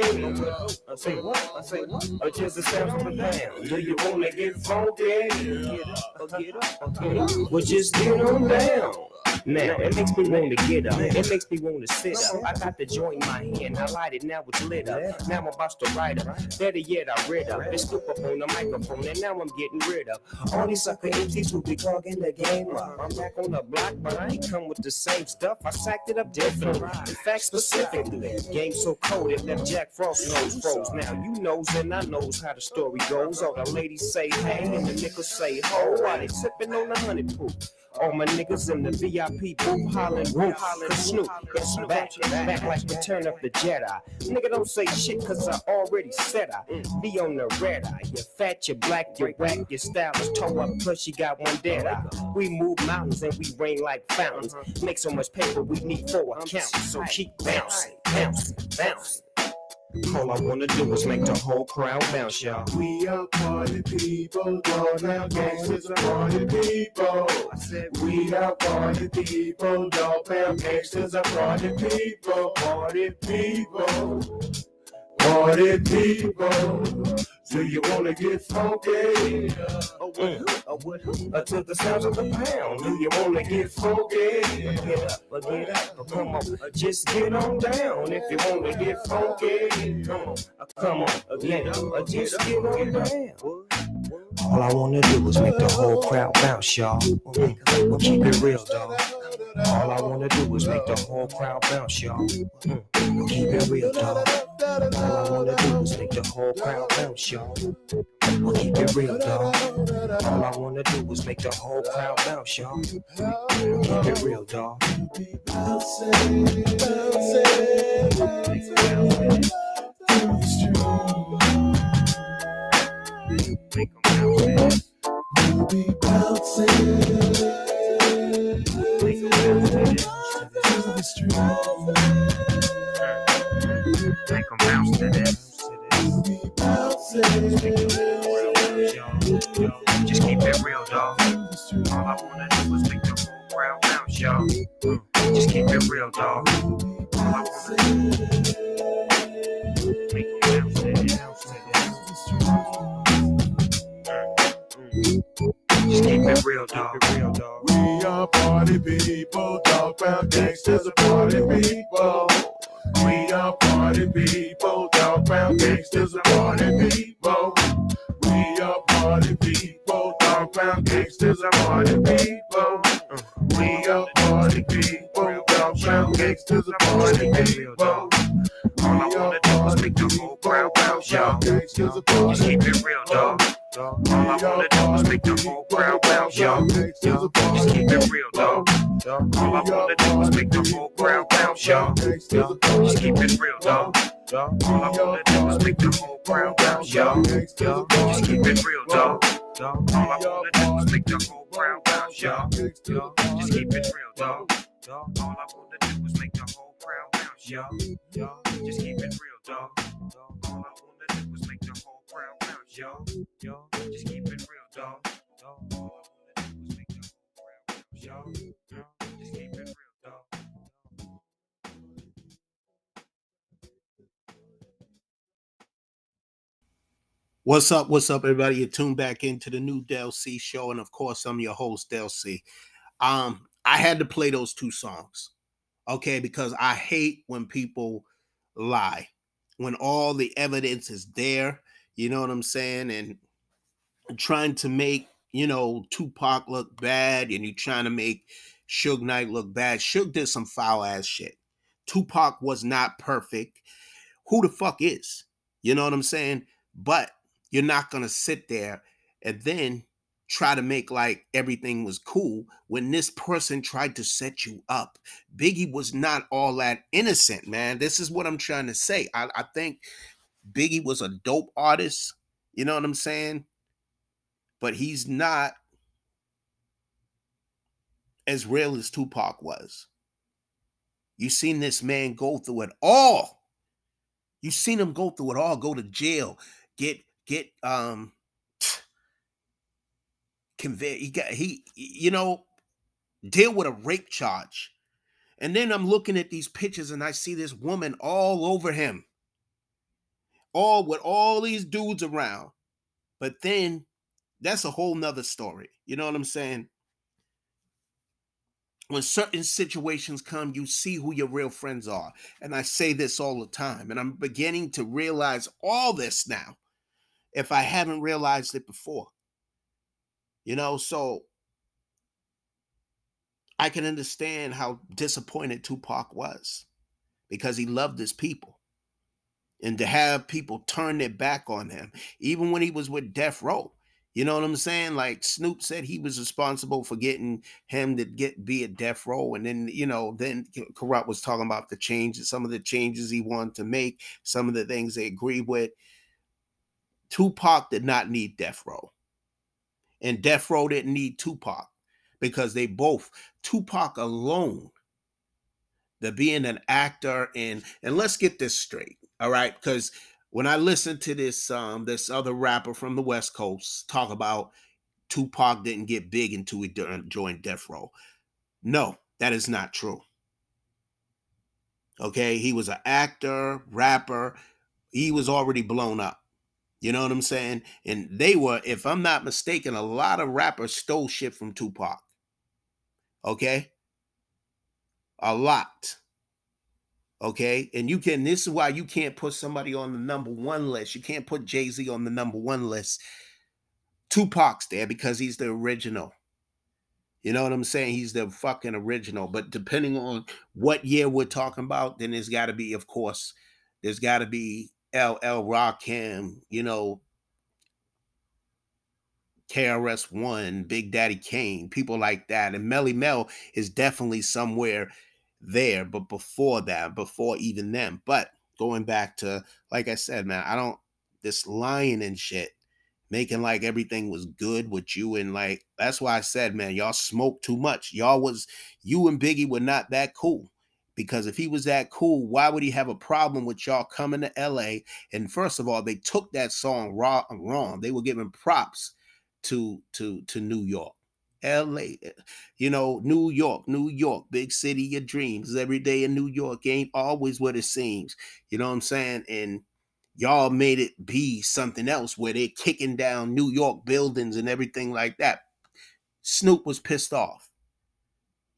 I say what? I say what? Or just the sounds of the pound? Do you wanna get funky? Get up, get up, get up. Well, just get on down. Now, it makes me want to get up. It makes me want to sit up. I got the joint in my hand. I light it, now it's lit up. Now I'm about to write up. Better yet, I read up. They scoop up on the microphone, and now I'm getting rid of all these sucker MCs who be clogging the game up. I'm back on the block, but I ain't come with the same stuff. I sacked it up differently. In fact, specifically, game so cold it left Jack Frost nose froze. Now you knows and I knows how the story goes. All the ladies say hey, and the niggas say ho. While they sipping on the honey poop. All my niggas in the VIP VIP, both hollering, woof, cause Snoop, it's back, back like Return of the Jedi. Nigga, don't say shit, cause I already said I be on the red eye. You fat, you black, you whack, your style is toe up, plus you got one dead eye. We move mountains and we rain like fountains. Make so much paper, we need four accounts. So keep bouncing, bouncing, bouncing. All I wanna do is make the whole crowd bounce, y'all. We are party people, dog. Now gangsters are party people. I said We are party people, dog. Now gangsters are party people, party people, party people. Do you wanna get funky? What? Uh, the sounds of the pound. Do you wanna get funky? Uh, get uh, come on, uh, just get on down. If you wanna get funky, come on, uh, come on, get uh, just get on down. All I wanna do is make the whole crowd bounce, y'all. Mm, We'll keep it real, dog. All I wanna do is make the whole crowd bounce, y'all. Mm, We'll keep it real, dog. All I wanna do is make the whole crowd bounce, y'all. We'll keep it real, dog. All I wanna do is make the whole crowd bounce, y'all. We'll keep it real, dog. Make 'em bounce We'll be bouncing. Make them bounce, to this. Just keep it real, dog. All I wanna do is make the whole crowd bounce, y'all. Just keep it real, dog. All I wanna do is make 'em bounce to this. Just keep it real, dog. We are party people, dog pound gangsters are party people. We are party people, dog pound gangsters are party people. We are party people, dog pound gangsters are party people. We are party people, dog pound gangsters are party people. All I wanna do is make the whole crowd bounce, y'all. Just keep it real, dog. All I wanna do is make the whole crowd bounce, y'all. Just keep it real, dog. All I wanna do is make the whole crowd bounce, y'all. Just keep it real, dog. All I wanna do is make the whole crowd bounce, y'all. Just keep it real, dog. All I wanna do is make the whole crowd bounce, y'all. Just keep it real, dog. All I wanna do is make the whole crowd bounce, y'all. Just keep it real, dog. All I wanna do is make the whole crowd bounce, y'all. Just keep it real, dog. What's up? What's up, everybody? You tuned back into the new Del C show, and of course, I'm your host, Del C. Um, I had to play those two songs, okay, because I hate when people lie, when all the evidence is there. You know what I'm saying? And trying to make you know Tupac look bad, and you're trying to make Suge Knight look bad. Suge did some foul ass shit. Tupac was not perfect. Who the fuck is? You know what I'm saying? But you're not gonna sit there and then try to make like everything was cool when this person tried to set you up. Biggie was not all that innocent, man. This is what I'm trying to say. I, I think Biggie was a dope artist. You know what I'm saying? But he's not as real as Tupac was. You've seen this man go through it all. You've seen him go through it all, go to jail, get get um convict. He got he you know deal with a rape charge. And then I'm looking at these pictures and I see this woman all over him. All with all these dudes around. But then that's a whole nother story. You know what I'm saying? When certain situations come, you see who your real friends are. And I say this all the time. And I'm beginning to realize all this now if I haven't realized it before. You know, so I can understand how disappointed Tupac was because he loved his people. And to have people turn their back on him, even when he was with Death Row, You know what I'm saying? Like Snoop said he was responsible for getting him to get be a death row. And then, you know, then Kurupt was talking about the changes, some of the changes he wanted to make, some of the things they agreed with. Tupac did not need death row. And death row didn't need Tupac because they both, Tupac alone, the being an actor and and let's get this straight. All right. Because when I listen to this um this other rapper from the West Coast talk about Tupac didn't get big until he joined Death Row. No, that is not true. Okay, he was an actor, rapper. He was already blown up. You know what I'm saying? And they were, if I'm not mistaken, a lot of rappers stole shit from Tupac. Okay? A lot. Okay. And you can, this is why you can't put somebody on the number one list. You can't put Jay Z on the number one list. Tupac's there because he's the original. You know what I'm saying? He's the fucking original. But depending on what year we're talking about, then there's got to be, of course, there's got to be LL Rakim, you know, KRS One, Big Daddy Kane, people like that. And Melle Mel is definitely somewhere there, but before that, before even them. But going back to, like I said, man, I don't, this lying and shit, making like everything was good with you. And like, that's why I said, man, y'all smoked too much. Y'all was, you and Biggie were not that cool. Because if he was that cool, why would he have a problem with y'all coming to LA? And first of all, they took that song wrong. They were giving props to to to New York. LA, eh, you know, New York, New York, big city of dreams. Every day in New York ain't always what it seems. You know what I'm saying? And y'all made it be something else where they're kicking down New York buildings and everything like that. Snoop was pissed off.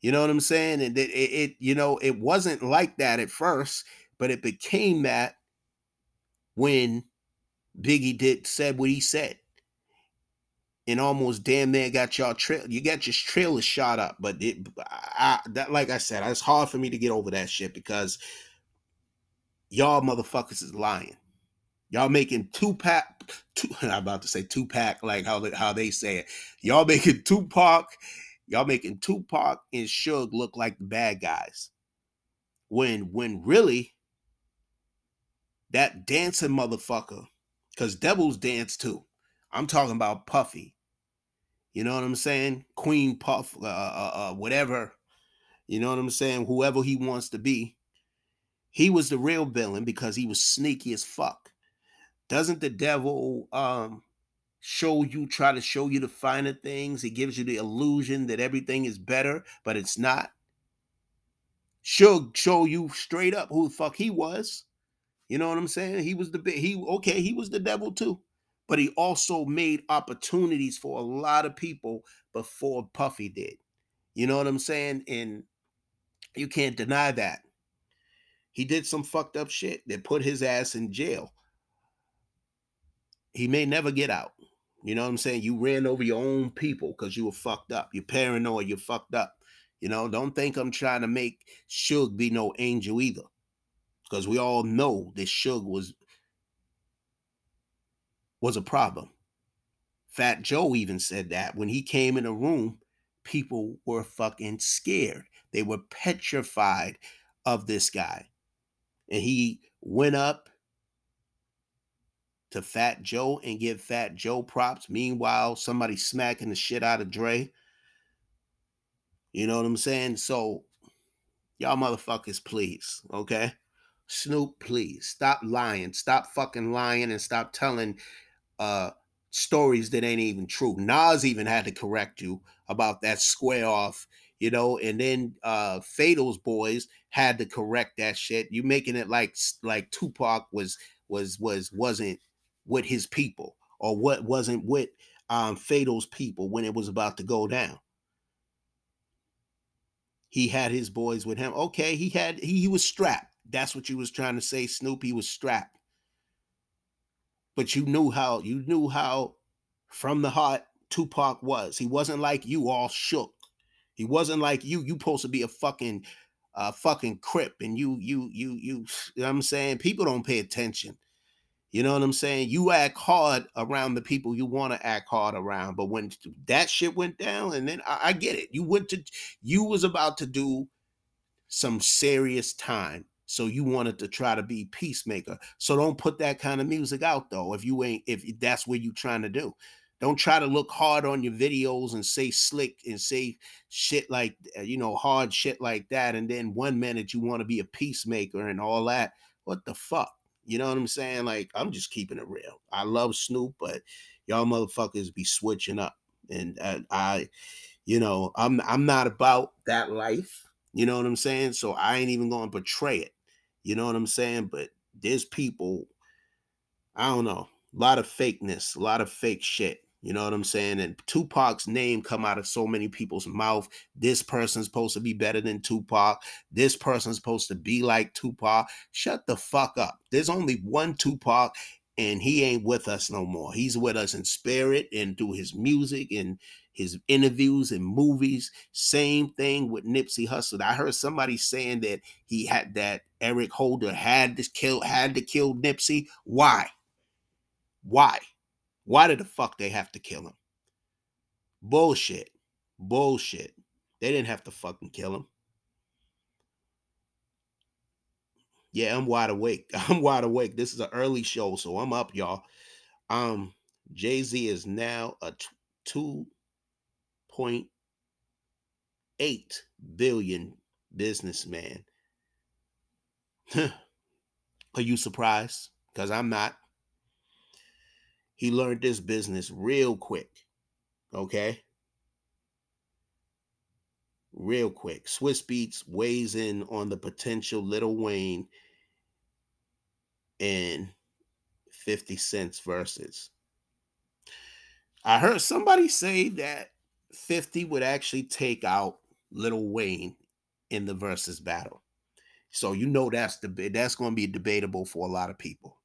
You know what I'm saying? And it, it, it you know, it wasn't like that at first, but it became that when Biggie did said what he said and almost damn near got y'all trail. You got your trailer shot up, but it, I, that like I said, it's hard for me to get over that shit because y'all motherfuckers is lying. Y'all making two pack. Two, I'm about to say two pack, like how they, how they say it. Y'all making Tupac. Y'all making Tupac and Suge look like the bad guys. When when really that dancing motherfucker, because devils dance too. I'm talking about Puffy. You know what I'm saying? Queen Puff, uh, uh, uh, whatever. You know what I'm saying? Whoever he wants to be. He was the real villain because he was sneaky as fuck. Doesn't the devil um show you, try to show you the finer things? He gives you the illusion that everything is better, but it's not. Should show you straight up who the fuck he was. You know what I'm saying? He was the he okay, he was the devil too but he also made opportunities for a lot of people before Puffy did. You know what I'm saying? And you can't deny that. He did some fucked up shit that put his ass in jail. He may never get out. You know what I'm saying? You ran over your own people because you were fucked up. You're paranoid, you're fucked up. You know, don't think I'm trying to make Suge be no angel either. Because we all know that Suge was was a problem. Fat Joe even said that when he came in a room, people were fucking scared. They were petrified of this guy. And he went up to Fat Joe and give Fat Joe props. Meanwhile, somebody smacking the shit out of Dre. You know what I'm saying? So, y'all motherfuckers, please, okay? Snoop, please stop lying. Stop fucking lying and stop telling uh stories that ain't even true. Nas even had to correct you about that square off, you know, and then uh Fatal's boys had to correct that shit. You making it like like Tupac was was was wasn't with his people or what wasn't with um Fatal's people when it was about to go down. He had his boys with him. Okay, he had he, he was strapped. That's what you was trying to say, Snoop. He was strapped but you knew how you knew how from the heart Tupac was. He wasn't like you all shook. He wasn't like you. You supposed to be a fucking uh fucking crip and you you you you, you know what I'm saying? People don't pay attention. You know what I'm saying? You act hard around the people you want to act hard around, but when that shit went down, and then I, I get it. You went to, you was about to do some serious time, so you wanted to try to be peacemaker. So don't put that kind of music out though. If you ain't, if that's what you trying to do, don't try to look hard on your videos and say slick and say shit like uh, you know hard shit like that, and then one minute you want to be a peacemaker and all that. What the fuck? You know what I'm saying? Like, I'm just keeping it real. I love Snoop, but y'all motherfuckers be switching up. And uh, I, you know, I'm I'm not about that life. You know what I'm saying? So I ain't even gonna portray it. You know what I'm saying? But there's people, I don't know, a lot of fakeness, a lot of fake shit. You know what I'm saying? And Tupac's name come out of so many people's mouth. This person's supposed to be better than Tupac. This person's supposed to be like Tupac. Shut the fuck up. There's only one Tupac, and he ain't with us no more. He's with us in spirit and through his music and his interviews and movies. Same thing with Nipsey Hussle. I heard somebody saying that he had that Eric Holder had to kill had to kill Nipsey. Why? Why? Why did the fuck they have to kill him? Bullshit. Bullshit. They didn't have to fucking kill him. Yeah, I'm wide awake. I'm wide awake. This is an early show, so I'm up, y'all. Um, Jay Z is now a two point eight billion businessman. Are you surprised? Because I'm not. He learned this business real quick. Okay. Real quick. Swizz Beatz weighs in on the potential Lil Wayne and 50 cents versus. I heard somebody say that 50 would actually take out Lil Wayne in the versus battle. So you know that's the that's going to be debatable for a lot of people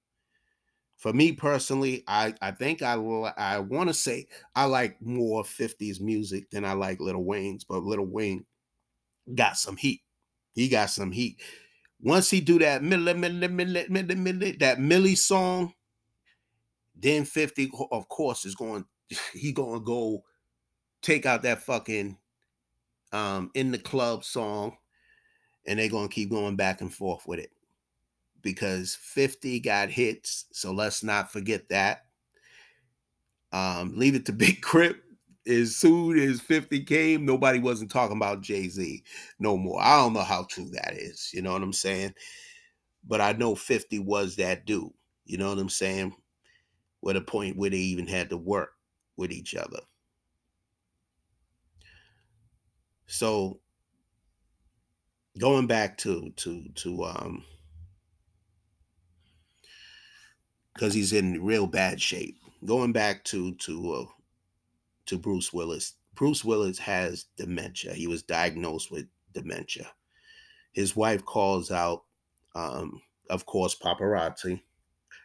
for me personally, I I think I. I want to say I like more '50s music than I like Lil Wayne's, but Little Wayne got some heat. He got some heat. Once he do that milli, milli, milli, milli, milli, that Millie song, then 50, of course, is going, he gonna go take out that fucking um in the club song, and they're gonna keep going back and forth with it because 50 got hits. So let's not forget that. Um, leave it to Big Crip. As soon as 50 came, nobody wasn't talking about Jay Z no more. I don't know how true that is. You know what I'm saying? But I know 50 was that dude. You know what I'm saying? With a point where they even had to work with each other. So going back to to to um because he's in real bad shape. Going back to to uh, to Bruce Willis. Bruce Willis has dementia. He was diagnosed with dementia. His wife calls out, um, of course, paparazzi,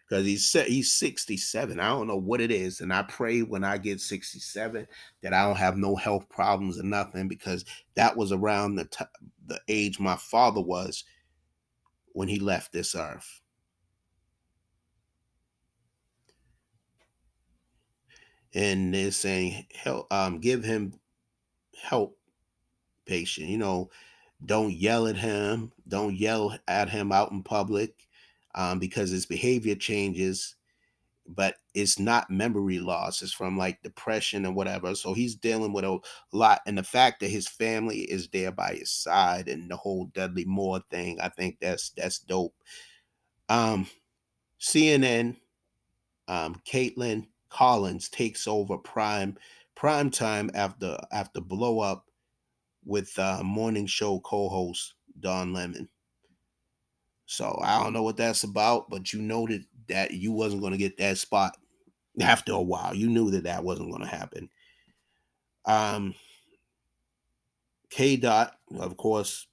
because he's he's 67. I don't know what it is, and I pray when I get 67 that I don't have no health problems or nothing, because that was around the t- the age my father was when he left this earth. And they're saying help um give him help patient you know don't yell at him don't yell at him out in public um, because his behavior changes but it's not memory loss it's from like depression and whatever. So he's dealing with a lot and the fact that his family is there by his side and the whole Demi Moore thing i think that's that's dope. Um cnn um Kaitlan Collins takes over prime prime time after after blow up with uh, morning show co-host Don Lemon. So I don't know what that's about, but you noted that you wasn't going to get that spot after a while. You knew that that wasn't going to happen. Um, K Dot, of course,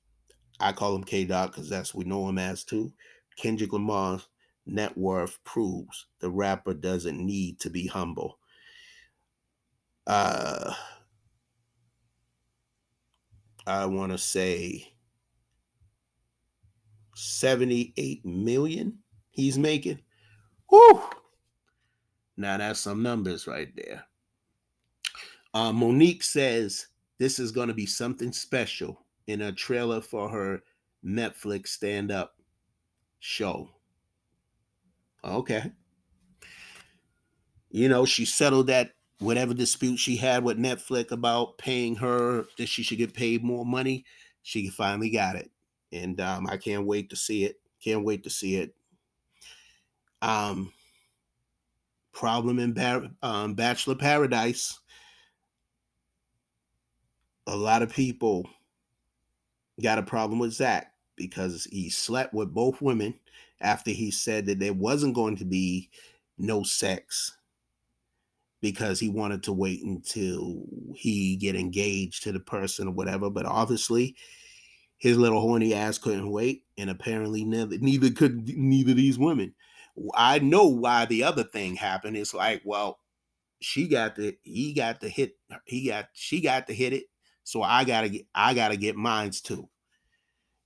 I call him K Dot because that's we know him as too. Kendrick Lamar's net worth proves the rapper doesn't need to be humble. Uh, I want to say 78 million he's making. Whew. Now that's some numbers right there. Uh, Mo'Nique says this is going to be something special in a trailer for her Netflix stand up show. Okay. You know, she settled that whatever dispute she had with Netflix about paying her that she should get paid more money. She finally got it. And um, I can't wait to see it. Can't wait to see it. Um, problem in Bar- um, Bachelor Paradise. A lot of people got a problem with Zach because he slept with both women after he said that there wasn't going to be no sex because he wanted to wait until he get engaged to the person or whatever but obviously his little horny ass couldn't wait and apparently neither neither could neither these women. I know why the other thing happened. It's like well she got the he got to hit he got she got to hit it so i gotta get i gotta get mines too.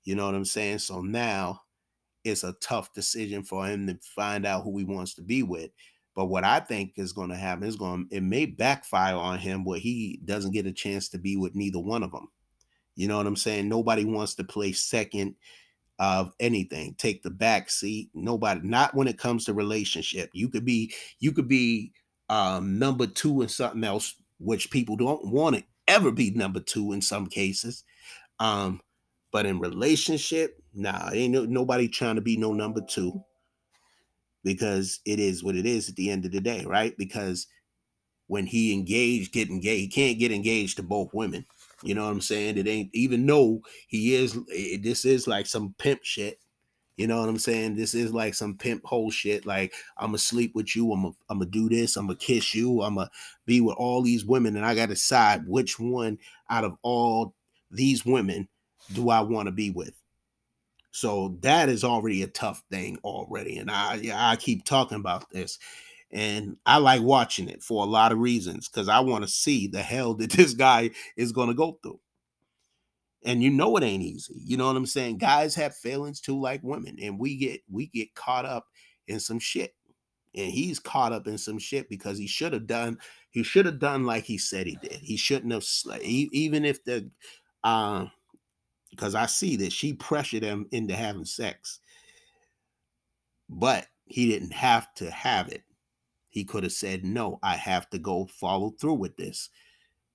You know what i'm saying? So now it's a tough decision for him to find out who he wants to be with but what I think is going to happen is going it may backfire on him where he doesn't get a chance to be with neither one of them. You know what I'm saying? Nobody wants to play second of anything, take the back seat. Nobody, not when it comes to relationship. You could be, you could be um number two in something else, which people don't want to ever be number two in some cases. Um, but in relationship, nah, ain't no, nobody trying to be no number two because it is what it is at the end of the day, right? Because when he engaged, get engaged, he can't get engaged to both women. You know what I'm saying? It ain't even though he is. It, this is like some pimp shit. You know what I'm saying? This is like some pimp whole shit. Like I'm gonna sleep with you. I'm gonna I'm gonna do this. I'm gonna kiss you. I'm gonna be with all these women, and I gotta decide which one out of all these women do I want to be with. So that is already a tough thing already. And I I keep talking about this. And I like watching it for a lot of reasons because I want to see the hell that this guy is going to go through. And you know it ain't easy. You know what I'm saying? Guys have feelings too, like women, and we get we get caught up in some shit. And he's caught up in some shit because he should have done he should have done like he said he did. He shouldn't have even if the um because I see that she pressured him into having sex. But he didn't have to have it. He could have said, No, I have to go follow through with this.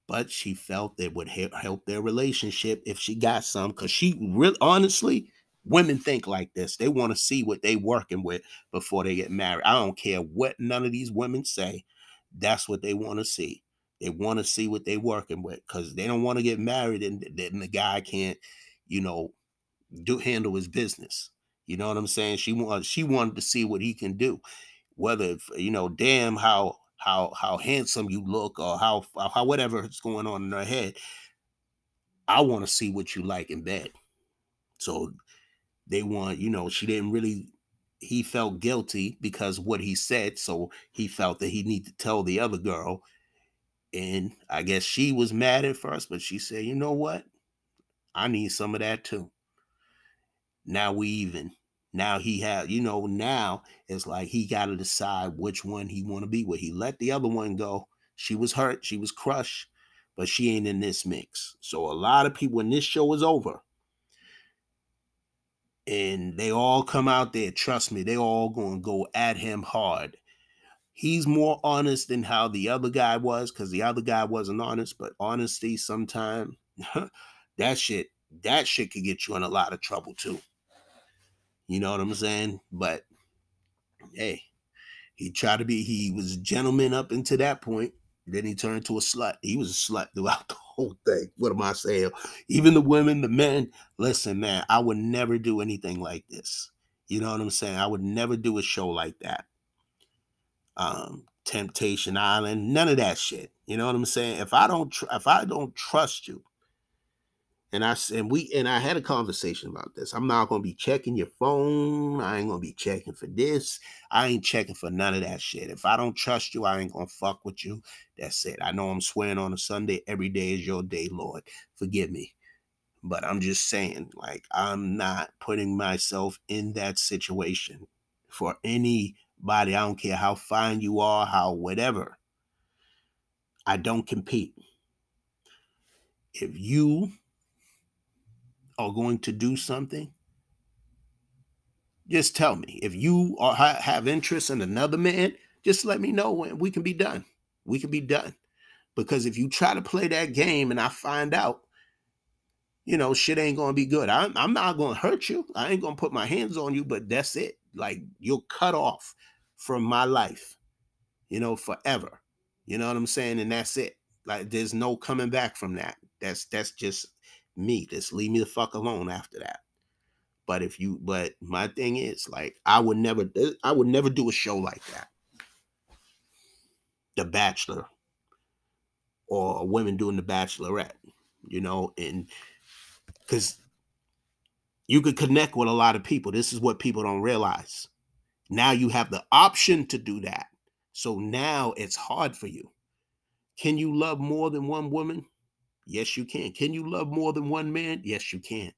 But she felt it would help their relationship if she got some. Because she really, honestly, women think like this. They want to see what they working with before they get married. I don't care what none of these women say. That's what they want to see. They want to see what they working with because they don't want to get married and then the guy can't you know, do handle his business. You know what I'm saying? She wanted she wanted to see what he can do. Whether you know, damn how how how handsome you look or how how whatever is going on in her head. I want to see what you like in bed. So they want, you know, she didn't really he felt guilty because what he said, so he felt that he need to tell the other girl. And I guess she was mad at first, but she said, "You know what? I need some of that too. Now we even. Now he had, you know, now it's like he got to decide which one he want to be with. He let the other one go. She was hurt, she was crushed, but she ain't in this mix. So a lot of people when this show is over, and they all come out there, trust me, they all to go at him hard. He's more honest than how the other guy was because the other guy wasn't honest, but honesty sometimes that shit that shit could get you in a lot of trouble too. You know what I'm saying? But hey, he tried to be he was a gentleman up until that point. Then he turned to a slut. He was a slut throughout the whole thing. What am I saying? Even the women, the men. Listen, man, I would never do anything like this. You know what I'm saying? I would never do a show like that. Um, Temptation Island, none of that shit. You know what I'm saying? If I don't, tr- if I don't trust you, and I and we and I had a conversation about this. I'm not gonna be checking your phone. I ain't gonna be checking for this. I ain't checking for none of that shit. If I don't trust you, I ain't gonna fuck with you. That's it. I know I'm swearing on a Sunday. Every day is your day, Lord. Forgive me. But I'm just saying, like, I'm not putting myself in that situation for anybody. I don't care how fine you are, how whatever. I don't compete. If you are going to do something, just tell me. If you are, have interest in another man, just let me know when we can be done. We can be done. Because if you try to play that game and I find out, you know, shit ain't gonna be good. I'm, I'm not gonna hurt you. I ain't gonna put my hands on you, but that's it. Like you're cut off from my life, you know, forever. You know what I'm saying? And that's it. Like there's no coming back from that. That's that's just me. Just leave me the fuck alone after that. But if you, but my thing is like I would never, uh, I would never do a show like that. The Bachelor or women doing the Bachelorette, you know, and because you could connect with a lot of people. This is what people don't realize. Now you have the option to do that. So now it's hard for you. Can you love more than one woman? Yes, you can. Can you love more than one man? Yes, you can.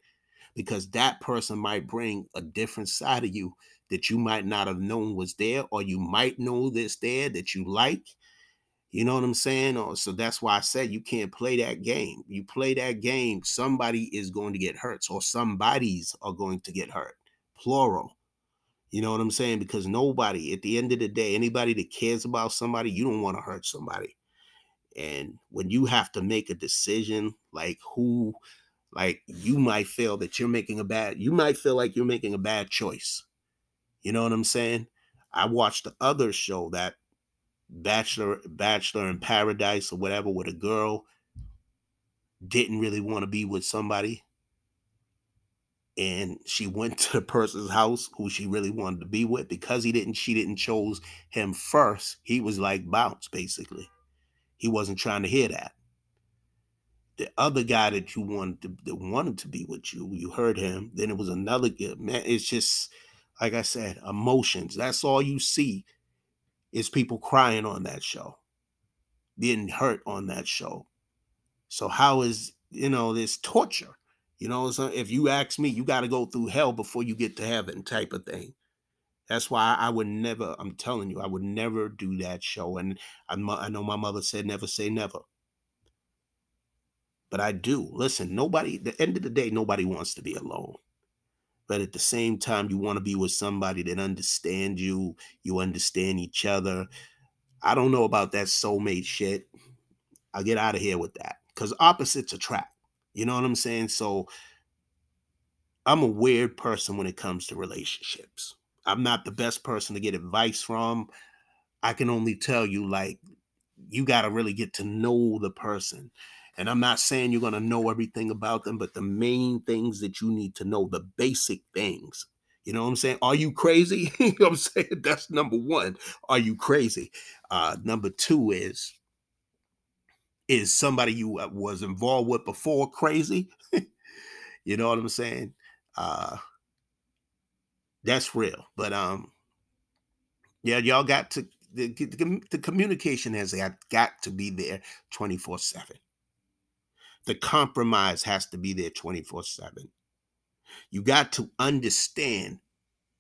Because that person might bring a different side of you that you might not have known was there, or you might know that's there that you like. You know what I'm saying? Or so that's why I said you can't play that game. You play that game, somebody is going to get hurt, or somebodies are going to get hurt. Plural. You know what I'm saying? Because nobody, at the end of the day, anybody that cares about somebody, you don't want to hurt somebody. And when you have to make a decision, like who, like you might feel that you're making a bad, you might feel like you're making a bad choice. You know what I'm saying? I watched the other show that Bachelor, Bachelor in Paradise or whatever, with a girl didn't really want to be with somebody and she went to the person's house who she really wanted to be with because he didn't she didn't chose him first he was like bounce basically he wasn't trying to hear that. The other guy that you wanted to that wanted to be with you you heard him then it was another man it's just like i said emotions. That's all you see is people crying on that show being hurt on that show. So how is you know this torture you know, so if you ask me, you got to go through hell before you get to heaven, type of thing. That's why I would never. I'm telling you, I would never do that show. And I, I know my mother said never say never, but I do. Listen, nobody. the end of the day, nobody wants to be alone. But at the same time, you want to be with somebody that understands you. You understand each other. I don't know about that soulmate shit. I'll get out of here with that because opposites attract. You know what I'm saying? So I'm a weird person when it comes to relationships. I'm not the best person to get advice from. I can only tell you, like, you got to really get to know the person. And I'm not saying you're going to know everything about them, but the main things that you need to know, the basic things. You know what I'm saying? Are you crazy? you know what I'm saying? That's number one. Are you crazy? Uh, number two is is somebody you uh, was involved with before crazy? you know what I'm saying? Uh that's real. But um yeah, y'all got to the, the, the communication has got to be there 24 7. The compromise has to be there 24 7. You got to understand,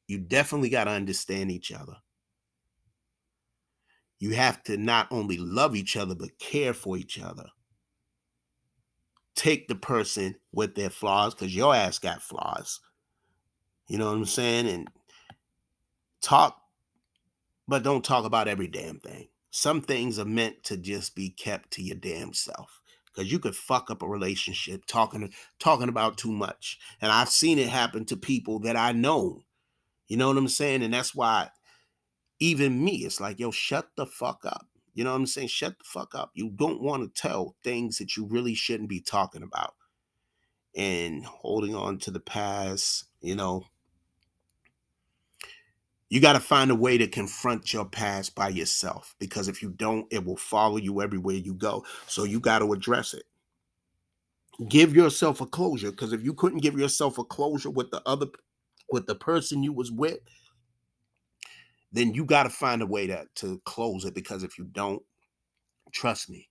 you definitely got to understand each other you have to not only love each other, but care for each other. Take the person with their flaws, because your ass got flaws. You know what I'm saying? And talk, but don't talk about every damn thing. Some things are meant to just be kept to your damn self. Because you could fuck up a relationship talking talking about too much. And I've seen it happen to people that I know. You know what I'm saying? And that's why even me, it's like, yo, shut the fuck up. You know what I'm saying? Shut the fuck up. You don't want to tell things that you really shouldn't be talking about and holding on to the past, you know. You got to find a way to confront your past by yourself because if you don't, it will follow you everywhere you go. So you got to address it. Give yourself a closure because if you couldn't give yourself a closure with the other with the person you was with, then you got to find a way to to close it because if you don't, trust me,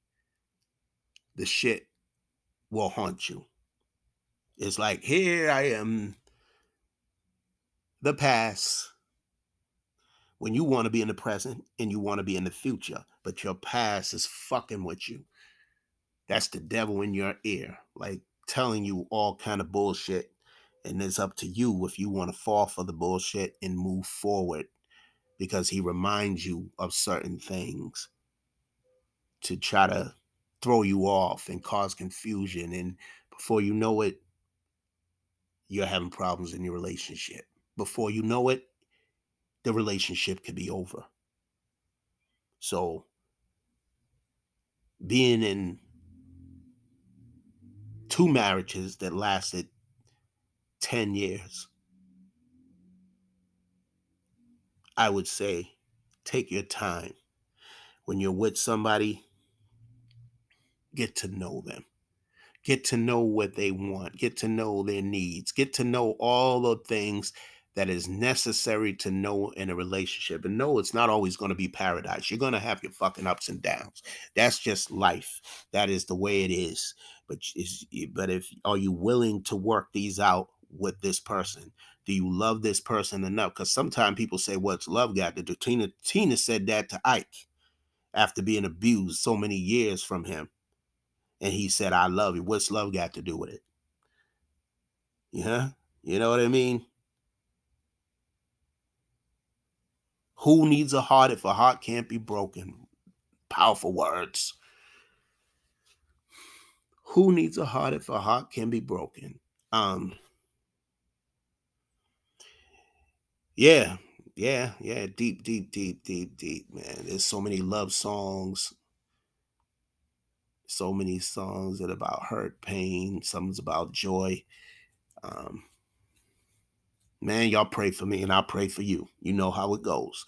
the shit will haunt you. It's like here I am, the past, when you want to be in the present and you want to be in the future, but your past is fucking with you. That's the devil in your ear, like telling you all kind of bullshit. And it's up to you if you want to fall for the bullshit and move forward because he reminds you of certain things to try to throw you off and cause confusion. And before you know it, you're having problems in your relationship. Before you know it, the relationship could be over. So, being in two marriages that lasted 10 years, I would say take your time. When you're with somebody, get to know them. Get to know what they want. Get to know their needs. Get to know all the things that is necessary to know in a relationship. And no, it's not always going to be paradise. You're going to have your fucking ups and downs. That's just life. That is the way it is. But is but if are you willing to work these out with this person? Do you love this person enough? Because sometimes people say, "What's love got to do?" Tina Tina said that to Ike after being abused so many years from him, and he said, "I love you." What's love got to do with it? Yeah, you know what I mean. Who needs a heart if a heart can't be broken? Powerful words. Who needs a heart if a heart can be broken? Um Yeah, yeah, yeah, deep, deep, deep, deep, deep, man. There's so many love songs, so many songs that about hurt, pain, some's about joy. Um, man, y'all pray for me and I'll pray for you. You know how it goes.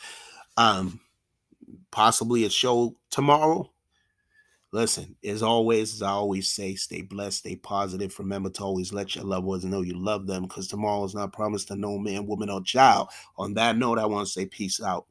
Um, possibly a show tomorrow. Listen, as always, as I always say, stay blessed, stay positive. Remember to always let your loved ones know you love them because tomorrow is not promised to no man, woman, or child. On that note, I want to say peace out.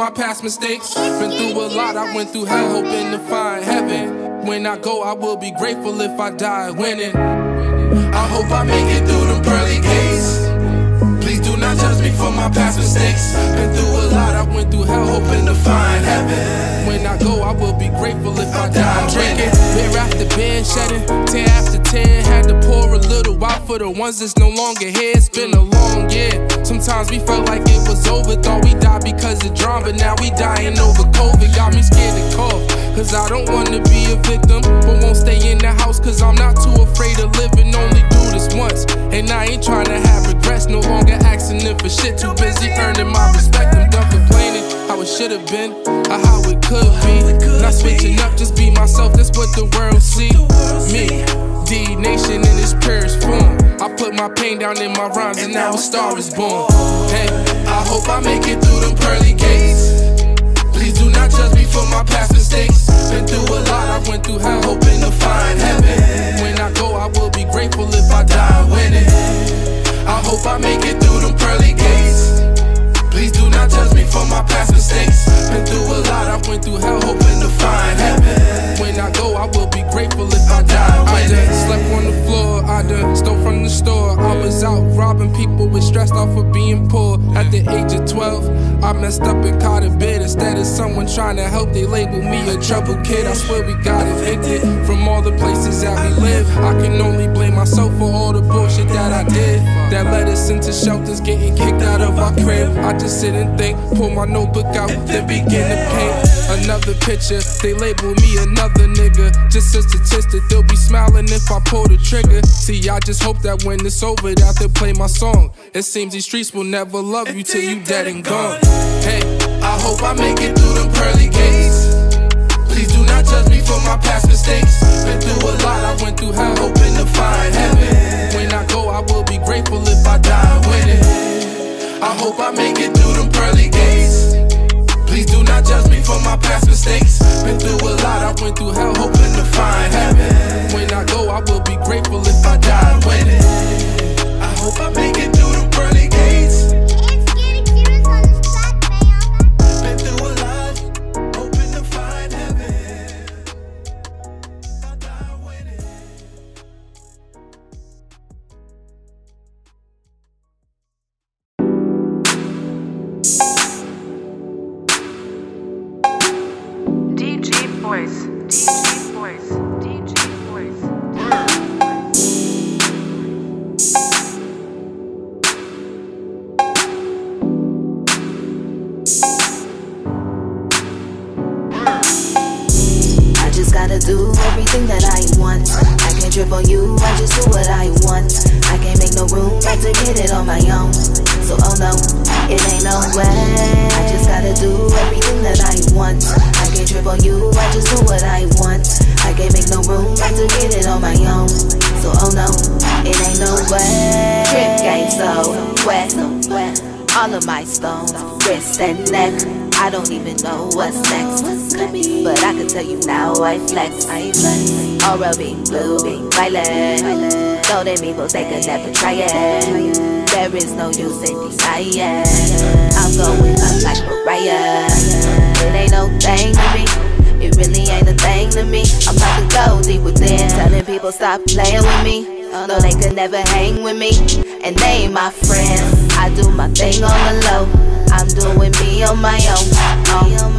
My past mistakes. Been through a lot, I went through hell, hoping to find heaven. When I go, I will be grateful if I die winning. I hope I make it through them pearly gates. Please do not judge me for my past mistakes. Been through a lot, I went through hell, hoping to find heaven. When I go, I will be grateful if I die drinking. Beer after beer, shedding. Ten after ten, had to pour a little out for the ones that's no longer here. It's been a long year. Sometimes we felt like it was over, thought we died because of drama, now we dying over COVID. Got me scared to cough, cause I don't wanna be a victim, but won't stay in the house cause I'm not too afraid of living. Only do this once, and I ain't trying to have regrets. No longer asking if for shit, too busy earning my respect. I'm done complaining how it should have been, or how it could be. Not switching up, just be myself, that's what the world see. Me, D Nation in its purest form. I put my pain down in my rhymes, and now a star is born. Hey, I hope I make it through them pearly gates. Please do not judge me for my past mistakes. Been through a lot, I went through hell, hoping to find heaven. When I go, I will be grateful if I die winning. I hope I make it through them pearly gates. Please do not judge me for my past mistakes. Been through a lot, I went through hell, hoping to find heaven. When I go, I will be grateful if I die. I done slept on the floor, I done stole from the store. I was out robbing people with stressed out for being poor. At the age of 12, I messed up and caught a bit. Instead of someone trying to help, they label me a trouble kid. I swear we got evicted from all the places that we live. I can only blame myself for all the bullshit that I did. That led us into shelters, getting kicked out of our crib. I just sit and think, pull my notebook out, then begin to paint another picture. They label me another nigga. Just a statistic, they'll be smiling if I pull the trigger. See, I just hope that when it's over, that they'll play my song. It seems these streets will never love you till you dead and gone. Hey, I hope I make it through them pearly gates. Please do not judge me for my past mistakes. Been through a lot, I went through hell, hoping to find heaven. When I go, I will be grateful if I die winning. I hope I make it through them pearly gates. Please do not judge me for my past mistakes. Been through a lot, I went through hell, hoping to find heaven. When I go, I will be grateful if I die winning. I hope I make it on you, I just do what I want. I can't make no room, got to get it on my own. So oh no, it ain't no way. Trip game so wet, all of my stones, wrist and neck. I don't even know what's next. But I can tell you now I flex. I. Oral being blue, being violet. Though they people they could never try it. There is no use in denying. I'm going up like Mariah. It ain't no thing to me. It really ain't a thing to me. I'm about to go deep within, telling people stop playing with me. Oh, no, they could never hang with me, and they ain't my friends. I do my thing on the low. I'm doing me on my own. Own.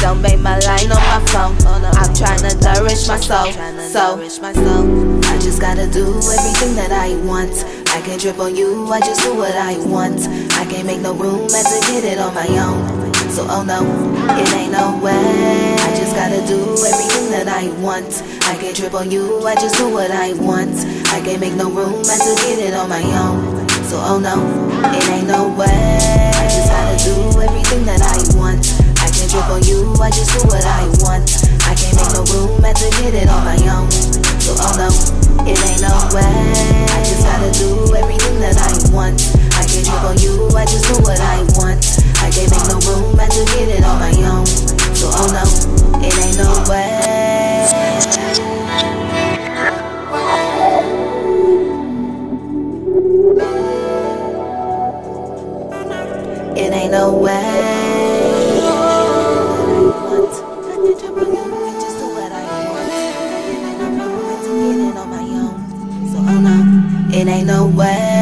Don't make my line on my phone. I'm trying to nourish my soul. So I just gotta do everything that I want. I can't trip on you, I just do what I want. I can't make no room, had to get it on my own. So oh no, it ain't no way. I just gotta do everything that I want. I can't trip on you, I just do what I want. I can't make no room, had to get it on my own. So oh no, it ain't no way. I just gotta do everything that I want. I can't trip on you, I just do what I want. I can't make no room, had to get it on my own. So oh no, it ain't no way. I just gotta do everything that I want. I can't on you, I just do what I want. I can't make no room, had to get it on my own. So oh no, it ain't no way. It ain't no way. I. I I just I it ain't no way.